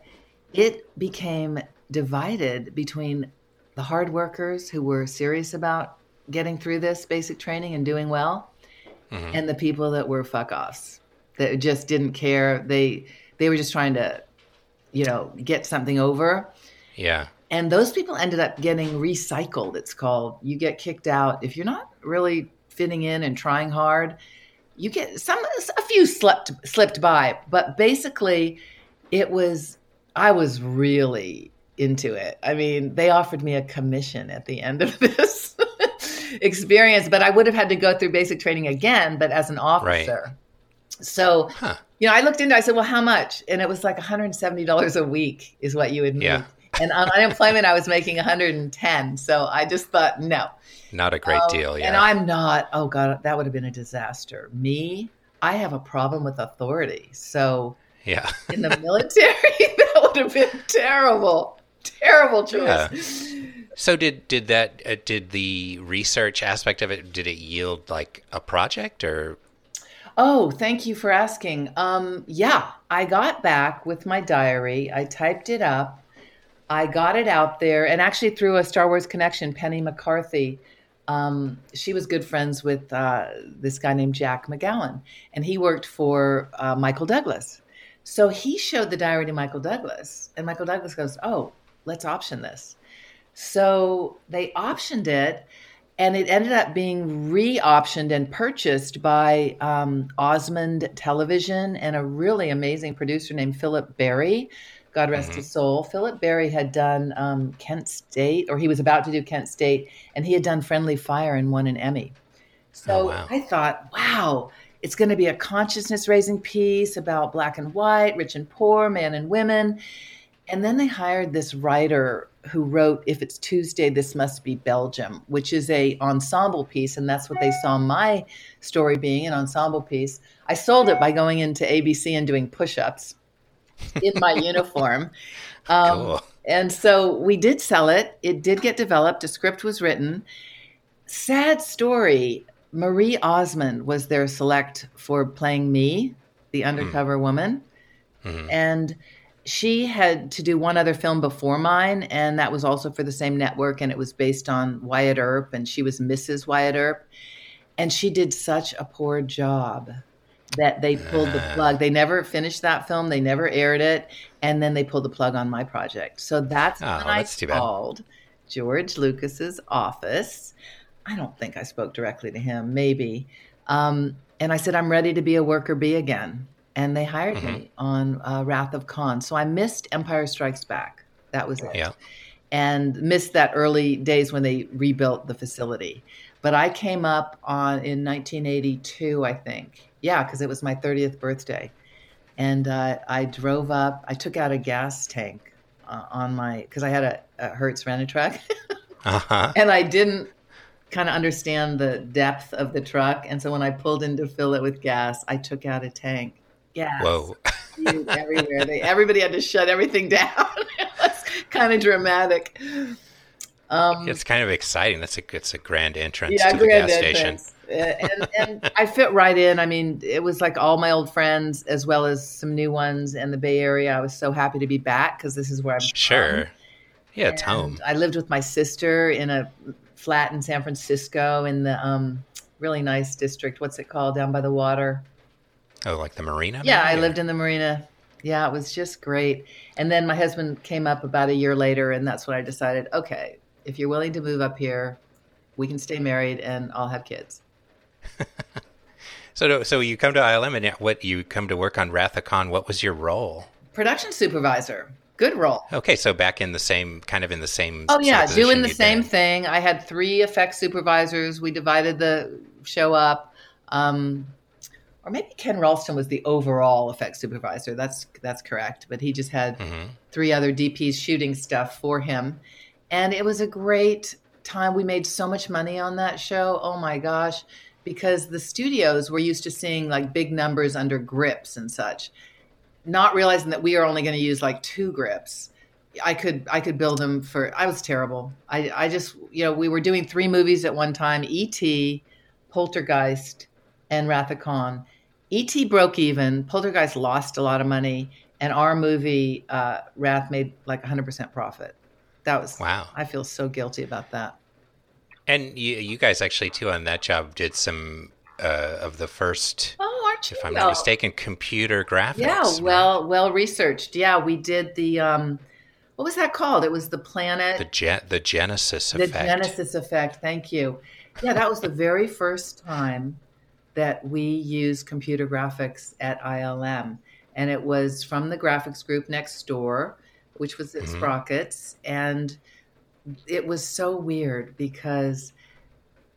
It became divided between the hard workers who were serious about getting through this basic training and doing well, and the people that were fuck offs that just didn't care. They they were just trying to, you know, get something over Yeah. And those people ended up getting recycled. It's called you get kicked out. If you're not really fitting in and trying hard you get some a few slipped slipped by. But basically it was i was really into it. I mean they offered me a commission at the end of this experience but i would have had to go through basic training again but as an officer. Right. so Huh. you know i looked into it, i said well how much? And it was like $170 a week is what you would make. Yeah. And on unemployment, I was making 110. So I just thought, no. Not a great Um, deal. Yeah. And I'm not, oh God, that would have been a disaster. Me, I have a problem with authority. So yeah. in the military, that would have been terrible. Terrible choice. Yeah. So did did that uh, did the research aspect of it did it yield like a project or Oh, thank you for asking. Um, yeah, I got back with my diary. I typed it up. I got it out there, and actually through a Star Wars connection, Penny McCarthy. Um, she was good friends with uh, this guy named Jack McGowan, and he worked for uh, Michael Douglas. So he showed the diary to Michael Douglas, and Michael Douglas goes, "Oh, let's option this." So they optioned it, and it ended up being re-optioned and purchased by um, Osmond Television and a really amazing producer named Philip Barry. God rest his soul. Philip Barry had done um, Kent State, or he was about to do Kent State, and he had done Friendly Fire and won an Emmy. So Oh, wow. I thought, wow, it's going to be a consciousness raising piece about black and white, rich and poor, man and women. And then they hired this writer who wrote "If It's Tuesday, This Must Be Belgium," which is a ensemble piece, and that's what they saw my story being an ensemble piece. I sold it by going into ABC and doing push-ups in my uniform. Um, Cool. And so we did sell it. It did get developed. A script was written. sad story. Marie Osmond was their select for playing me, the Hmm. undercover woman. Mhm. And she had to do one other film before mine, and that was also for the same network, and it was based on Wyatt Earp, and she was Mrs. Wyatt Earp. And she did such a poor job that they pulled the plug. They never finished that film, they never aired it, and then they pulled the plug on my project. So that's Oh, when I that's bad. called George Lucas's office. I don't think I spoke directly to him, maybe. Um, and I said, I'm ready to be a worker bee again. And they hired Mm-hmm. me on uh, Wrath of Khan. So I missed Empire Strikes Back. That was it. Yeah. And missed that early days when they rebuilt the facility. But I came up on in 1982, I think. Yeah, because it was my 30th birthday. And uh, I drove up, I took out a gas tank uh, on my, because I had a, a Hertz rent a truck. Uh-huh. and I didn't kind of understand the depth of the truck. And so when I pulled in to fill it with gas, I took out a tank. Gas Whoa. everywhere. They, everybody had to shut everything down. it was kind of dramatic. Um, It's kind of exciting. That's a it's a grand entrance yeah, to the gas station. entrance. Uh, and, and I fit right in. I mean, it was like all my old friends as well as some new ones in the Bay Area. I was so happy to be back because this is where I'm from. Sure. Yeah, it's And home. I lived with my sister in a flat in San Francisco in the um, really nice district. What's it called down by the water? Oh, like the marina? Yeah, I lived in the marina. Yeah, it was just great. And then my husband came up about a year later, and that's when I decided, okay, if you're willing to move up here, we can stay married and I'll have kids. So, so you come to ILM and what you come to work on Wrath of Khan. What was your role? Production supervisor, good role. Okay, so back in the same kind of in the same. Oh yeah, doing the same thing. I had three effects supervisors. We divided the show up. Um, or maybe Ken Ralston was the overall effects supervisor. That's that's correct. But he just had. Mhm. three other DPs shooting stuff for him. And it was a great time. We made so much money on that show. Oh my gosh. Because the studios were used to seeing like big numbers under grips and such, not realizing that we are only going to use like two grips. I could I could build them for I was terrible. I, I just you know, we were doing three movies at one time, E.T., Poltergeist, and Wrath of Khan. E.T. broke even, Poltergeist lost a lot of money, and our movie uh, Wrath made like 100% profit. That was Wow. I feel so guilty about that. And you, you guys actually too on that job did some uh, of the first, Oh, aren't you? if I'm not mistaken, computer graphics. Yeah, right? well, well researched. Yeah, we did the um, what was that called? It was the planet, the gen- the Genesis the effect. The Genesis effect. Thank you. Yeah, that was the very first time that we used computer graphics at ILM, and it was from the graphics group next door, which was at Mhm. Sprockets, and it was so weird because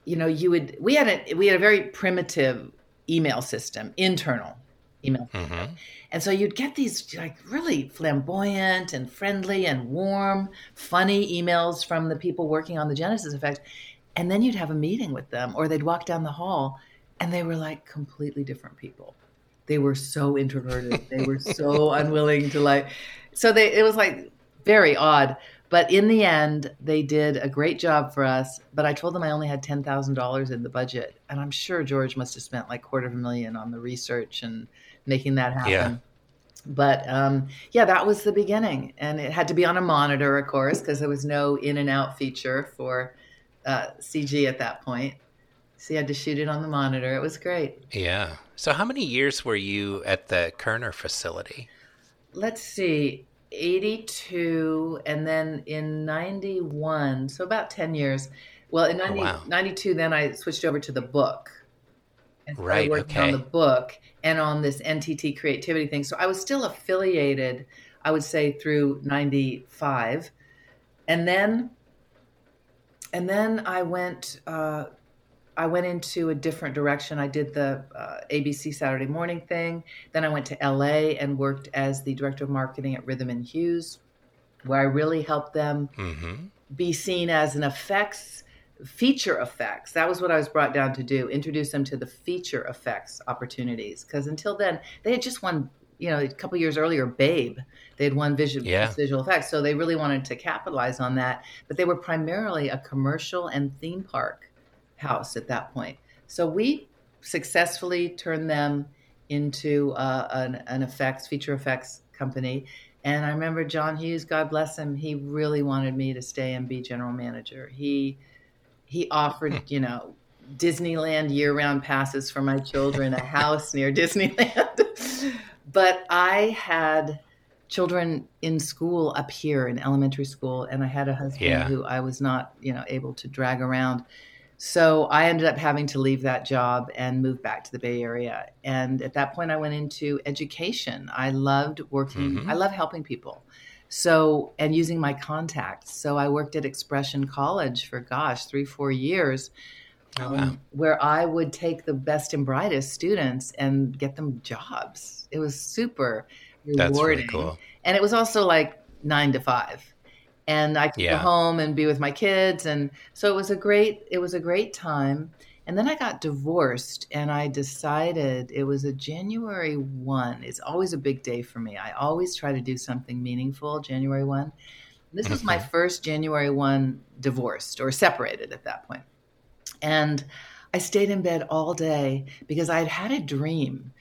you know you would we had a we had a very primitive email system internal email hmm and so you'd get these like really flamboyant and friendly and warm, funny emails from the people working on the Genesis effect. And then you'd have a meeting with them or they'd walk down the hall and they were like completely different people. They were so introverted. they were so unwilling to like so they it was like very odd. But in the end, they did a great job for us. But I told them I only had ten thousand dollars in the budget, and I'm sure George must have spent like quarter of a million on the research and making that happen. Yeah. But um, yeah, that was the beginning, and it had to be on a monitor, of course, because there was no in and out feature for uh, CG at that point. So you had to shoot it on the monitor. It was great. Yeah. So how many years were you at the Kerner facility? Let's see, 82, and then in 91, so about 10 years. Well, in 90, Oh, wow. 92, then I switched over to the book. And started Right, working okay. on the book and on this NTT creativity thing. So I was still affiliated, I would say, through 95. And then and then I went uh, I went into a different direction. I did the uh, ABC Saturday morning thing. Then I went to LA and worked as the director of marketing at Rhythm and Hues, where I really helped them hmm be seen as an effects feature effects. That was what I was brought down to do, introduce them to the feature effects opportunities. Because until then, they had just won, you know, a couple years earlier, Babe. They had won visual, Yeah. visual effects. So they really wanted to capitalize on that. But they were primarily a commercial and theme park house at that point. So we successfully turned them into uh, an, an effects, feature effects company. And I remember John Hughes, God bless him, he really wanted me to stay and be general manager. He he offered, hmm. you know, Disneyland year-round passes for my children, a house near Disneyland. but I had children in school up here in elementary school and I had a husband yeah. who I was not, you know, able to drag around. So I ended up having to leave that job and move back to the Bay Area. And at that point, I went into education. I loved working, mm-hmm. I love helping people. So, and using my contacts. So I worked at Expression College for, gosh, three, four years, oh, wow. um, where I would take the best and brightest students and get them jobs. It was super rewarding. That's really cool. And it was also like nine to five and I could yeah. go home and be with my kids. And so it was a great, it was a great time. And then I got divorced and I decided it was a January 1. It's always a big day for me. I always try to do something meaningful January 1. This was my first January 1 divorced or separated at that point. And I stayed in bed all day because I had had a dream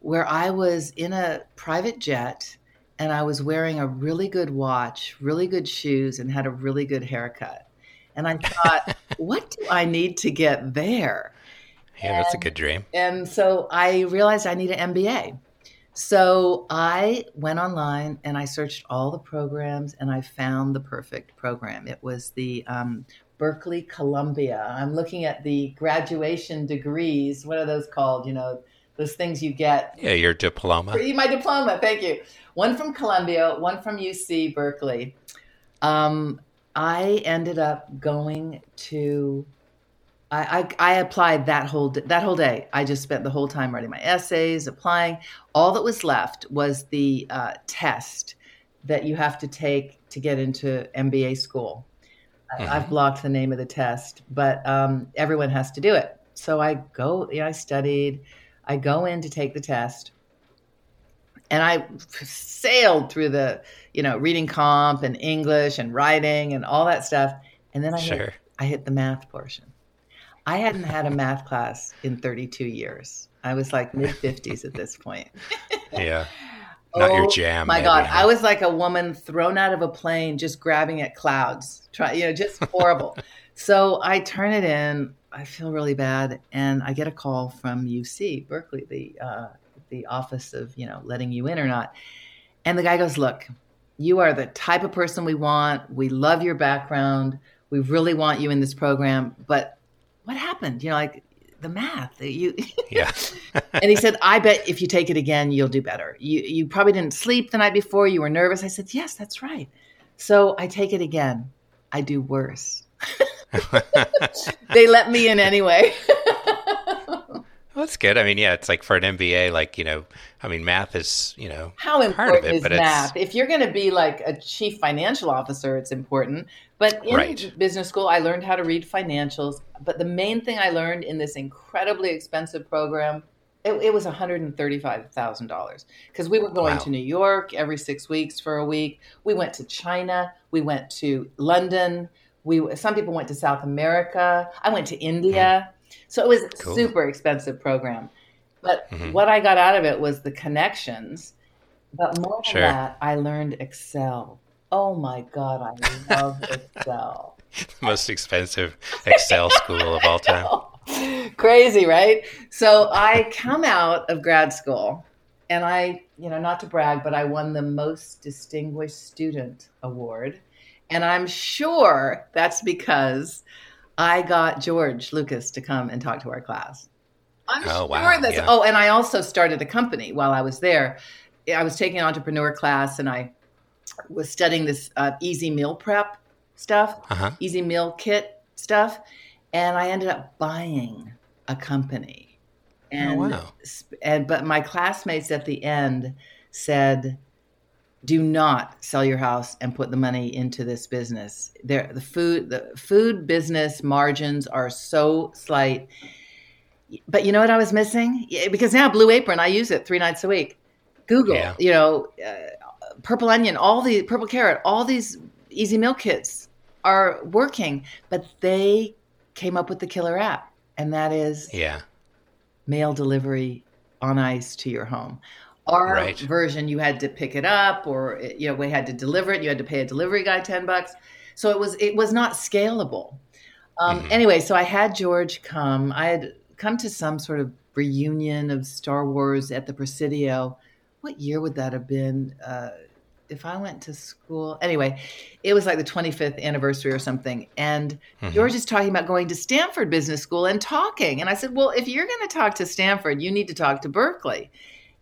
where I was in a private jet and I was wearing a really good watch, really good shoes, and had a really good haircut. And I thought, what do I need to get there? Yeah, and, that's a good dream. And so I realized I need an MBA. So I went online and I searched all the programs and I found the perfect program. It was the um, Berkeley Columbia. I'm looking at the graduation degrees. What are those called? You know, those things you get. Yeah, your diploma. My diploma. Thank you one from Columbia, one from UC Berkeley. Um, I ended up going to. I, I, I applied that whole that whole day. I just spent the whole time writing my essays, applying. All that was left was the uh, test that you have to take to get into MBA school. Mm-hmm. I've blocked the name of the test, but um, everyone has to do it. So I go. You know, I studied. I go in to take the test and I sailed through the, you know, reading comp and English and writing and all that stuff. And then I sure. hit, I hit the math portion. I hadn't had a math class in 32 years. I was like mid 50s at this point. yeah. Not oh, your jam. My maybe, God, huh? I was like a woman thrown out of a plane, just grabbing at clouds. Try, you know, just horrible. so I turn it in. I feel really bad, and I get a call from UC Berkeley, the uh, the office of, you know, letting you in or not. And the guy goes, Look, you are the type of person we want. We love your background. We really want you in this program. But what happened? You know, like the math. You Yeah. and he said, I bet if you take it again, you'll do better. You you probably didn't sleep the night before, you were nervous. I said, Yes, that's right. So I take it again. I do worse. they let me in anyway. Well, that's good. I mean, yeah, it's like for an MBA, like you know, I mean, math is you know how important it, is math? If you're going to be like a chief financial officer, it's important. But in right. business school, I learned how to read financials. But the main thing I learned in this incredibly expensive program, it, it was one hundred and thirty-five thousand dollars because we were going wow. to New York every six weeks for a week. We went to China. We went to London. We some people went to South America. I went to India. Mm so it was a cool. super expensive program. But mm-hmm. what I got out of it was the connections. But more than sure. that, I learned Excel. Oh my God, I love Excel. most expensive Excel school of all time. Crazy, right? So I come out of grad school and I, you know, not to brag, but I won the most distinguished student award. And I'm sure that's because I got George Lucas to come and talk to our class. I'm oh, sure wow. that's. Yeah. Oh, and I also started a company while I was there. I was taking an entrepreneur class, and I was studying this uh, easy meal prep stuff, uh-huh. easy meal kit stuff, and I ended up buying a company. Oh, and, oh, wow. and but my classmates at the end said, do not sell your house and put the money into this business. There, the food, the food business margins are so slight. But you know what I was missing? Because now Blue Apron, I use it three nights a week. Google, yeah. you know, uh, Purple Onion, all the Purple Carrot, all these easy meal kits are working, but they came up with the killer app, and that is yeah, mail delivery on ice to your home. Our Right. version, you had to pick it up, or you know, we had to deliver it. You had to pay a delivery guy ten bucks, so it was it was not scalable. Um, Mhm. Anyway, so I had George come. I had come to some sort of reunion of Star Wars at the Presidio. What year would that have been? Uh, if I went to school, anyway, it was like the 25th anniversary or something. And Mhm. George is talking about going to Stanford Business School and talking. And I said, Well, if you're going to talk to Stanford, you need to talk to Berkeley.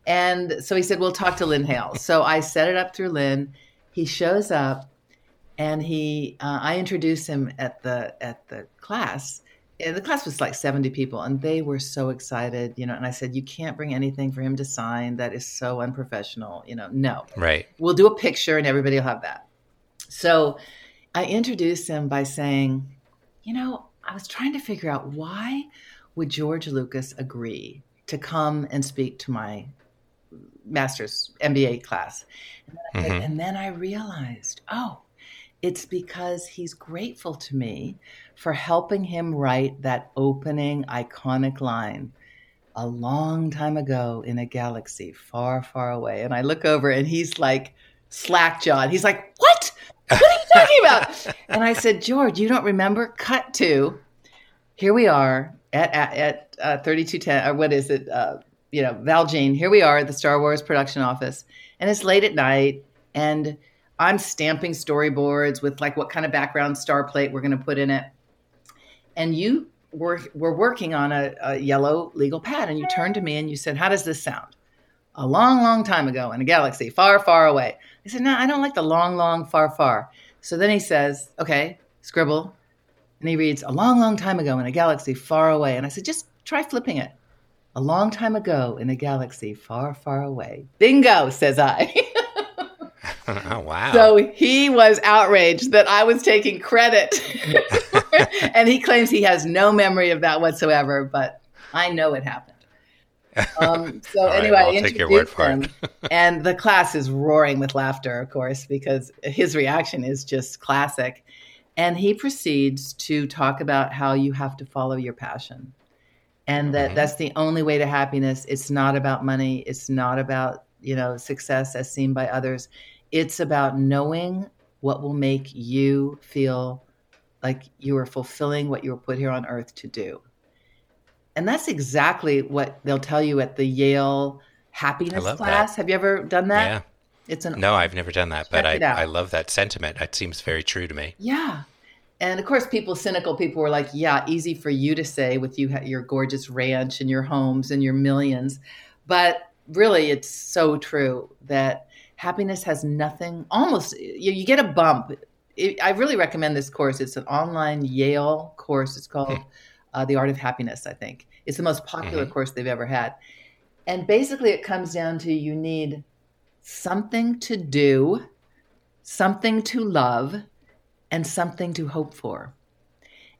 And so he said, We'll talk to Lynn Hale. so I set it up through Lynn. He shows up and he uh, I introduced him at the at the class. And the class was like 70 people and they were so excited, you know, and I said, You can't bring anything for him to sign. That is so unprofessional. You know, no right. we'll do a picture and everybody will have that. So I introduced him by saying, you know, I was trying to figure out why would George Lucas agree to come and speak to my master's MBA class. And then, I, Mhm. and then I realized, oh, it's because he's grateful to me for helping him write that opening iconic line a long time ago in a galaxy far, far away. And I look over and he's like slack jawed. He's like, What? What are you talking about? and I said, George, you don't remember? Cut to here we are at at, at uh, 3210, or what is it? Uh, you know, Valjean. Here we are at the Star Wars production office, and it's late at night, and I'm stamping storyboards with like what kind of background star plate we're going to put in it. And you were were working on a, a yellow legal pad, and you turned to me and you said, "How does this sound?" A long, long time ago in a galaxy far, far away. I said, "No, I don't like the long, long, far, far." So then he says, "Okay, scribble," and he reads, "A long, long time ago in a galaxy far away." And I said, "Just try flipping it." A long time ago in a galaxy far, far away. Bingo, says I. oh wow. So he was outraged that I was taking credit. and he claims he has no memory of that whatsoever, but I know it happened. Um, so right, anyway, I'll take your word for it. and the class is roaring with laughter, of course, because his reaction is just classic. And he proceeds to talk about how you have to follow your passion, and that Mhm. that's the only way to happiness. It's not about money. It's not about you know success as seen by others. It's about knowing what will make you feel like you are fulfilling what you were put here on earth to do. And that's exactly what they'll tell you at the Yale happiness love that. class. Have you ever done that? yeah. It's an No, I've never done that, but I, I love that sentiment. It seems very true to me. Yeah. And of course, people, cynical people were like, yeah, easy for you to say with you, your gorgeous ranch and your homes and your millions. But really, it's so true that happiness has nothing, almost, you, you get a bump. It, I really recommend this course. It's an online Yale course. It's called uh, The Art of Happiness, I think. It's the most popular Mhm. course they've ever had. And basically, it comes down to you need something to do, something to love, and something to hope for.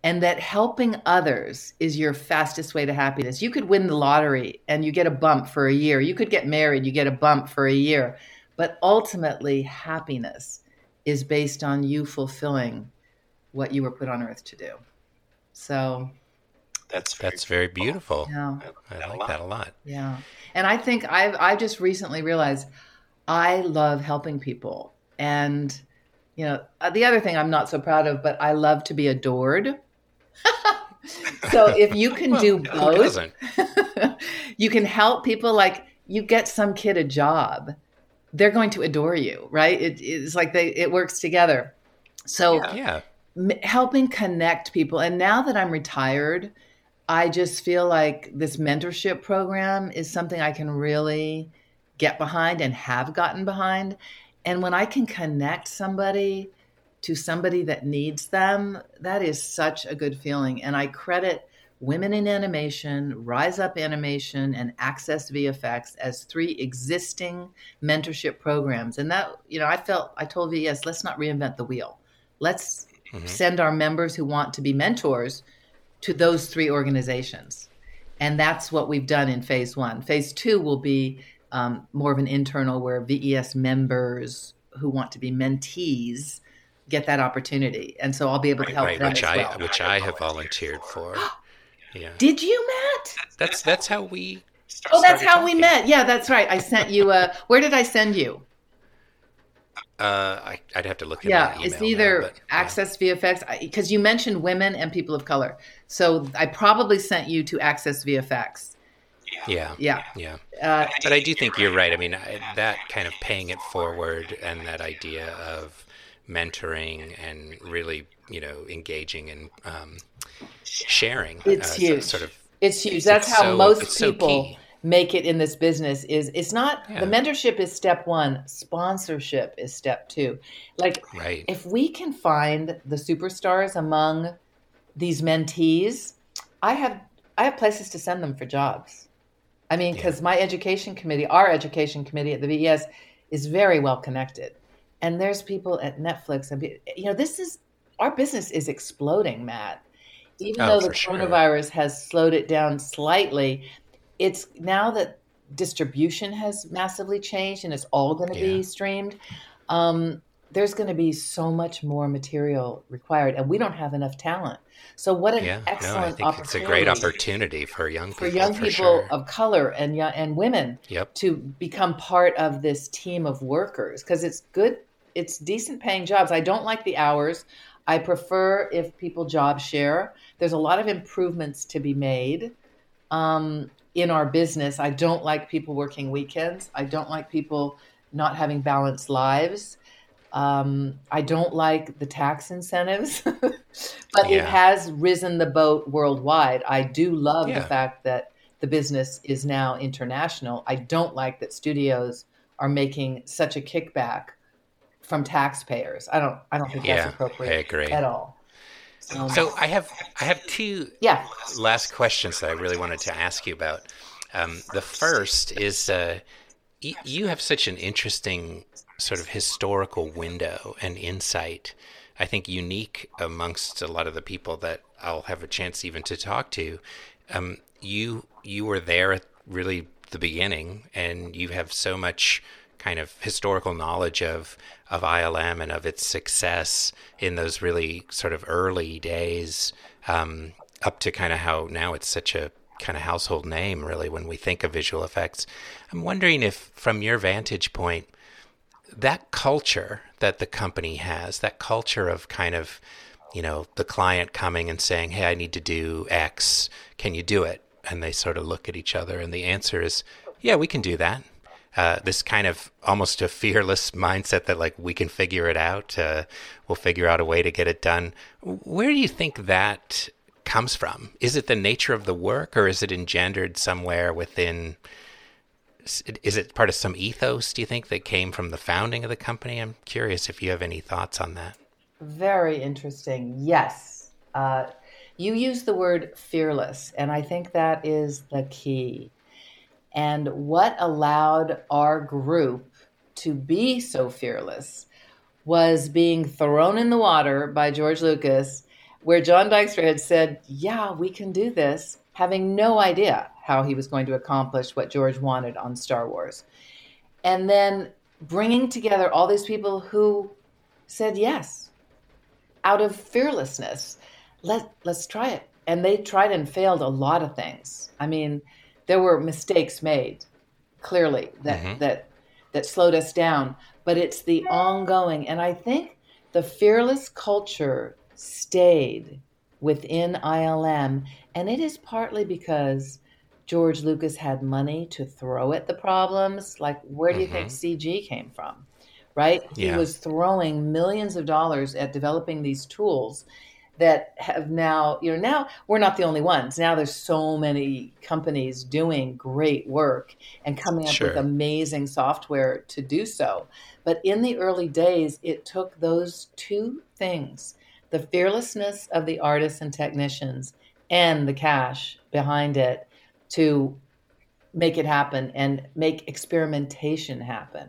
And that helping others is your fastest way to happiness. You could win the lottery and you get a bump for a year. You could get married, you get a bump for a year. But ultimately, happiness is based on you fulfilling what you were put on earth to do. So, That's very That's very beautiful. yeah. I that a like that a lot. Yeah. And I think I've I've just recently realized I love helping people. And you know, uh, the other thing I'm not so proud of, but I love to be adored. so if you can Well, do both, you can help people like you get some kid a job, they're going to adore you, right? It, it's like they it works together. So Yeah. Yeah. m- helping connect people. And now that I'm retired, I just feel like this mentorship program is something I can really get behind and have gotten behind. And when I can connect somebody to somebody that needs them, that is such a good feeling. And I credit Women in Animation, Rise Up Animation, and Access VFX as three existing mentorship programs. And that, you know, I felt, I told VES, let's not reinvent the wheel. Let's Mhm. send our members who want to be mentors to those three organizations. And that's what we've done in phase one. Phase two will be um, more of an internal where VES members who want to be mentees get that opportunity, and so I'll be able to help right, them which as I well. which I have volunteered for. Yeah, Did you, Matt? that's that's how we. Oh, that's started how we met. Yeah, that's right. I sent you a. Where did I send you? Uh, I, I'd have to look. Yeah, my email it's now, either but, yeah. Access VFX because you mentioned women and people of color. So I probably sent you to Access VFX. Yeah, Yeah. yeah. Uh, But I do think you're right. I mean, I, that kind of paying it forward and that idea of mentoring and really, you know, engaging and um, sharing. It's uh, huge. Sort of. It's huge. That's It's how so- most it's so people make it in this business. Is it's not Yeah. the mentorship is step one. Sponsorship is step two. Like Right. if we can find the superstars among these mentees, I have I have places to send them for jobs. I mean, because my education committee, our education committee at the VES, is very well connected, and there's people at Netflix and you know this is our business is exploding, Matt. Even Oh, though the for sure. coronavirus has slowed it down slightly, it's now that distribution has massively changed and it's all going to Yeah. be streamed. Um, there's going to be so much more material required, and we don't have enough talent. So, what an Yeah. No, excellent I think it's a great opportunity for young people for people. young for people sure. of color and young, and women Yep. to become part of this team of workers because it's good it's decent paying jobs i don't like the hours i prefer if people job share there's a lot of improvements to be made um, in our business i don't like people working weekends i don't like people not having balanced lives um, i don't like the tax incentives but it has risen the boat worldwide i do love Yeah. the fact that the business is now international. I don't like that studios are making such a kickback from taxpayers. I don't. I don't think Yeah, that's appropriate at all. Um, So I have I have two yeah, last questions that I really wanted to ask you about. Um, the first is uh, you have such an interesting sort of historical window and insight. I think unique amongst a lot of the people that I'll have a chance even to talk to. Um, you you were there at really the beginning, and you have so much kind of historical knowledge of of ILM and of its success in those really sort of early days, um, up to kind of how now it's such a kind of household name, really, when we think of visual effects. I'm wondering if, from your vantage point, that culture that the company has, that culture of kind of, you know, the client coming and saying, Hey, I need to do X. Can you do it? And they sort of look at each other, and the answer is, Yeah, we can do that. Uh, this kind of almost a fearless mindset that, like, we can figure it out. Uh, we'll figure out a way to get it done. Where do you think that comes from? Is it the nature of the work, or is it engendered somewhere within? Is it part of some ethos do you think that came from the founding of the company i'm curious if you have any thoughts on that very interesting. Yes, uh, you use the word fearless, and I think that is the key. And what allowed our group to be so fearless was being thrown in the water by George Lucas, where John Dykstra had said, Yeah, we can do this, having no idea how he was going to accomplish what George wanted on Star Wars. And then bringing together all these people who said yes out of fearlessness. Let, let's try it. And they tried and failed a lot of things. I mean, there were mistakes made, clearly, that, Mhm. that, that slowed us down. But it's the ongoing. And I think the fearless culture stayed within ILM. And it is partly because George Lucas had money to throw at the problems. Like, where do you think mm-hmm. CG came from? Right? He was throwing millions of dollars at developing these tools that have now, you know, now we're not the only ones. Now there's so many companies doing great work and coming up Sure. with amazing software to do so. But in the early days, it took those two things the fearlessness of the artists and technicians and the cash behind it to make it happen and make experimentation happen.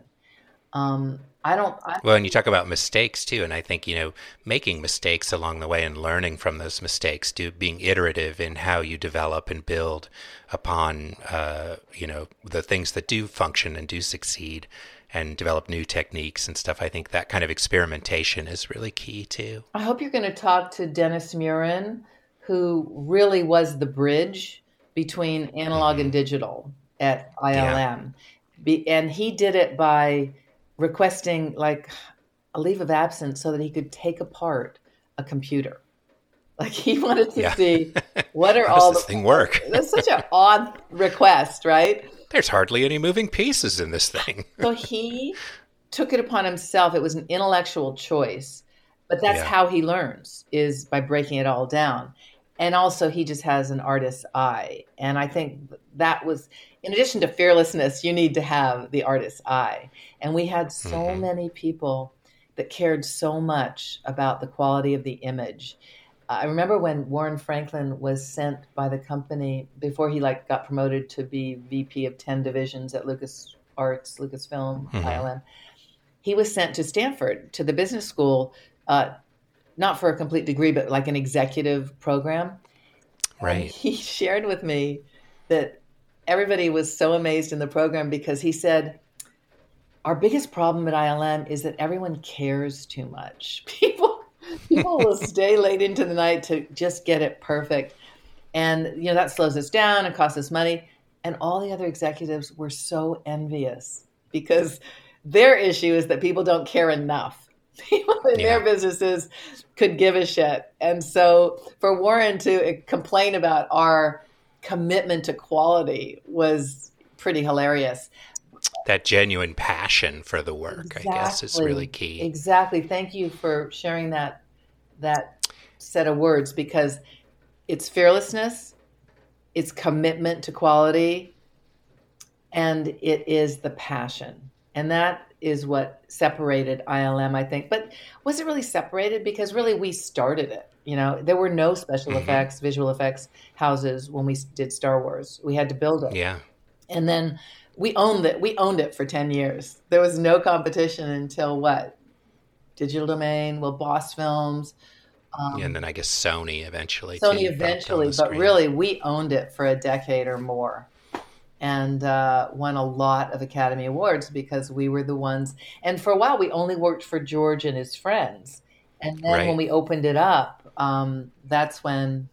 Um, I don't. I, well and you talk about mistakes too and i think you know making mistakes along the way and learning from those mistakes do being iterative in how you develop and build upon uh, you know the things that do function and do succeed and develop new techniques and stuff. I think that kind of experimentation is really key too. I hope you're going to talk to Dennis Muren, who really was the bridge between analog mm-hmm. and digital at ILM. Yeah. and he did it by requesting like a leave of absence so that he could take apart a computer. Like he wanted to yeah. see what are all does this the, thing work. That's such an odd request, right? There's hardly any moving pieces in this thing. so he took it upon himself. It was an intellectual choice, but that's yeah. how he learns is by breaking it all down. And also, he just has an artist's eye, and I think that was in addition to fearlessness. You need to have the artist's eye, and we had so mm-hmm. many people that cared so much about the quality of the image I remember when Warren Franklin was sent by the company before he like got promoted to be VP of 10 divisions at Lucas Arts, Lucasfilm, mm-hmm. ILM. He was sent to Stanford to the business school, uh, not for a complete degree, but like an executive program. Right. And he shared with me that everybody was so amazed in the program because he said, Our biggest problem at ILM is that everyone cares too much. People people will stay late into the night to just get it perfect. And, you know, that slows us down and costs us money. And all the other executives were so envious because their issue is that people don't care enough. People in yeah. their businesses could give a shit. And so for Warren to eh, complain about our commitment to quality was pretty hilarious. That genuine passion for the work, exactly. I guess, is really key. Exactly. Thank you for sharing that that set of words because it's fearlessness, it's commitment to quality, and it is the passion. And that is what separated ILM, I think. But was it really separated? Because really we started it. You know, there were no special mm-hmm. effects, visual effects houses when we did Star Wars. We had to build it. Yeah. And then we owned it. We owned it for 10 years. There was no competition until what? Digital Domain, well, Boss Films. Um, yeah, and then I guess Sony eventually. Sony eventually, but really we owned it for a decade or more and uh, won a lot of Academy Awards because we were the ones. And for a while, we only worked for George and his friends. And then right. when we opened it up, um, that's when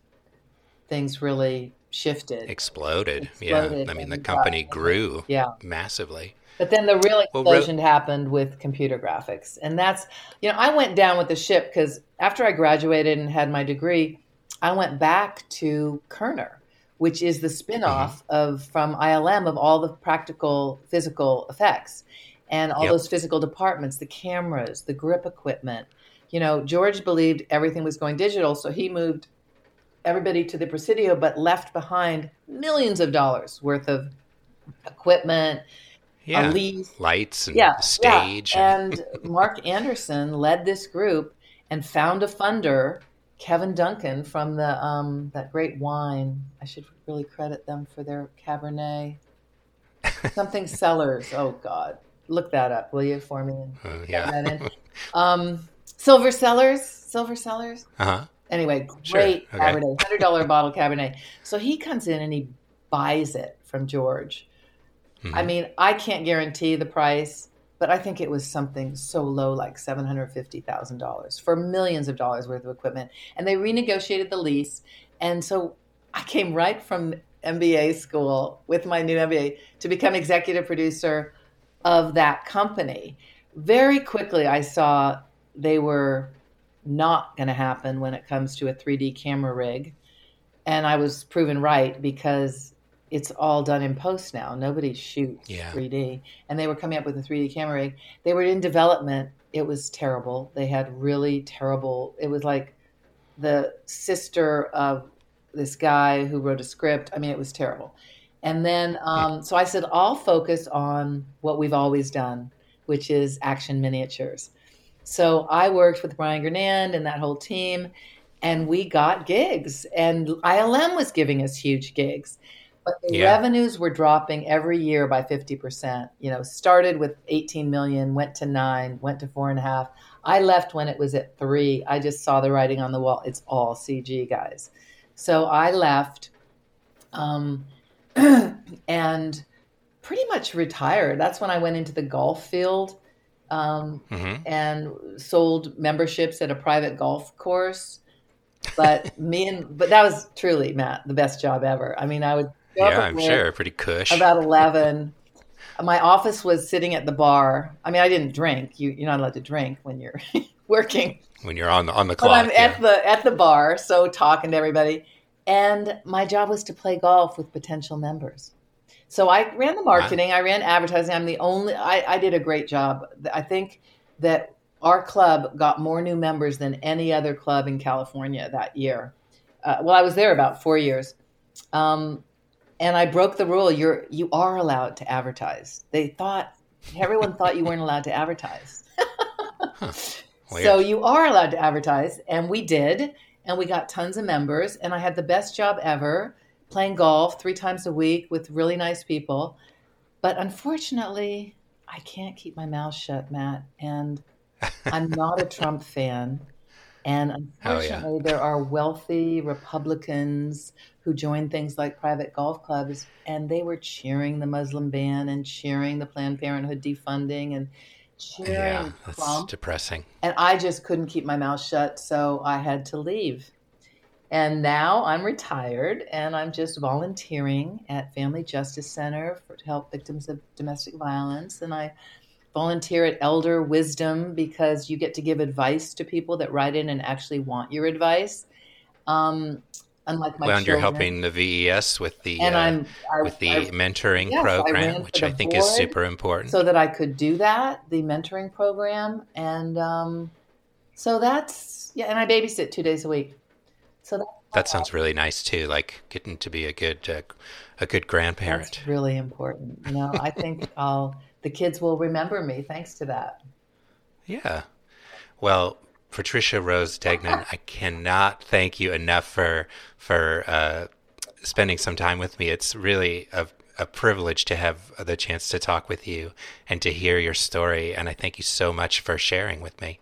things really shifted. Exploded. Exploded yeah. I mean, the company grew yeah. massively. But then the real explosion well, happened with computer graphics. And that's, you know, I went down with the ship because after I graduated and had my degree, I went back to Kerner, which is the spinoff mm-hmm. of from ILM of all the practical physical effects and all yep. those physical departments, the cameras, the grip equipment. You know, George believed everything was going digital, so he moved everybody to the Presidio, but left behind millions of dollars worth of equipment, yeah, lights and yeah, stage. Yeah. And Mark Anderson led this group and found a funder, Kevin Duncan from the um, that great wine. I should really credit them for their Cabernet. Something Cellars. Oh God, look that up, will you, for me? Uh, yeah. Um, Silver Cellars. Silver Cellars. Uh huh. Anyway, great sure. okay. Cabernet, hundred dollar bottle Cabernet. So he comes in and he buys it from George Mm-hmm. I mean, I can't guarantee the price, but I think it was something so low like $750,000 for millions of dollars worth of equipment. And they renegotiated the lease. And so I came right from MBA school with my new MBA to become executive producer of that company. Very quickly, I saw they were not going to happen when it comes to a 3D camera rig. And I was proven right because it's all done in post now. Nobody shoots yeah. 3D. And they were coming up with a 3D camera rig. They were in development. It was terrible. They had really terrible. It was like the sister of this guy who wrote a script. I mean, it was terrible. And then, um, so I said, I'll focus on what we've always done, which is action miniatures. So I worked with Brian Gernand and that whole team, and we got gigs. And ILM was giving us huge gigs. But the yeah. revenues were dropping every year by 50%. You know, started with 18 million, went to nine, went to four and a half. I left when it was at three. I just saw the writing on the wall. It's all CG, guys. So I left. Um, and pretty much retired. That's when I went into the golf field um, mm-hmm. and sold memberships at a private golf course. But me and but that was truly Matt the best job ever. I mean, I would yeah, I'm sure, pretty cush. About eleven. My office was sitting at the bar. I mean, I didn't drink. You, you're not allowed to drink when you're working. When you're on the on the clock. But I'm yeah. at the at the bar, so talking to everybody. And my job was to play golf with potential members. So I ran the marketing, wow. I ran advertising. I'm the only, I, I did a great job. I think that our club got more new members than any other club in California that year. Uh, well, I was there about four years. Um, and I broke the rule. You're, you are allowed to advertise. They thought, everyone thought you weren't allowed to advertise. huh. So you are allowed to advertise. And we did. And we got tons of members. And I had the best job ever playing golf three times a week with really nice people. But unfortunately, I can't keep my mouth shut, Matt. And I'm not a Trump fan. And unfortunately, yeah. there are wealthy Republicans who join things like private golf clubs, and they were cheering the Muslim ban and cheering the Planned Parenthood defunding and cheering yeah, that's Trump. depressing. And I just couldn't keep my mouth shut, so I had to leave. And now I'm retired and I'm just volunteering at Family Justice Center for, to help victims of domestic violence. And I volunteer at Elder Wisdom because you get to give advice to people that write in and actually want your advice. Um, unlike my well, you're helping the VES with the and uh, I'm, I, with the I, mentoring yes, program, which I think is super important. So that I could do that, the mentoring program, and um, so that's yeah. And I babysit two days a week. So that, that sounds really nice too. Like getting to be a good uh, a good grandparent. That's really important. You know, I think I'll the kids will remember me thanks to that. Yeah. Well, Patricia Rose Duignan, I cannot thank you enough for for uh, spending some time with me. It's really a, a privilege to have the chance to talk with you and to hear your story. And I thank you so much for sharing with me.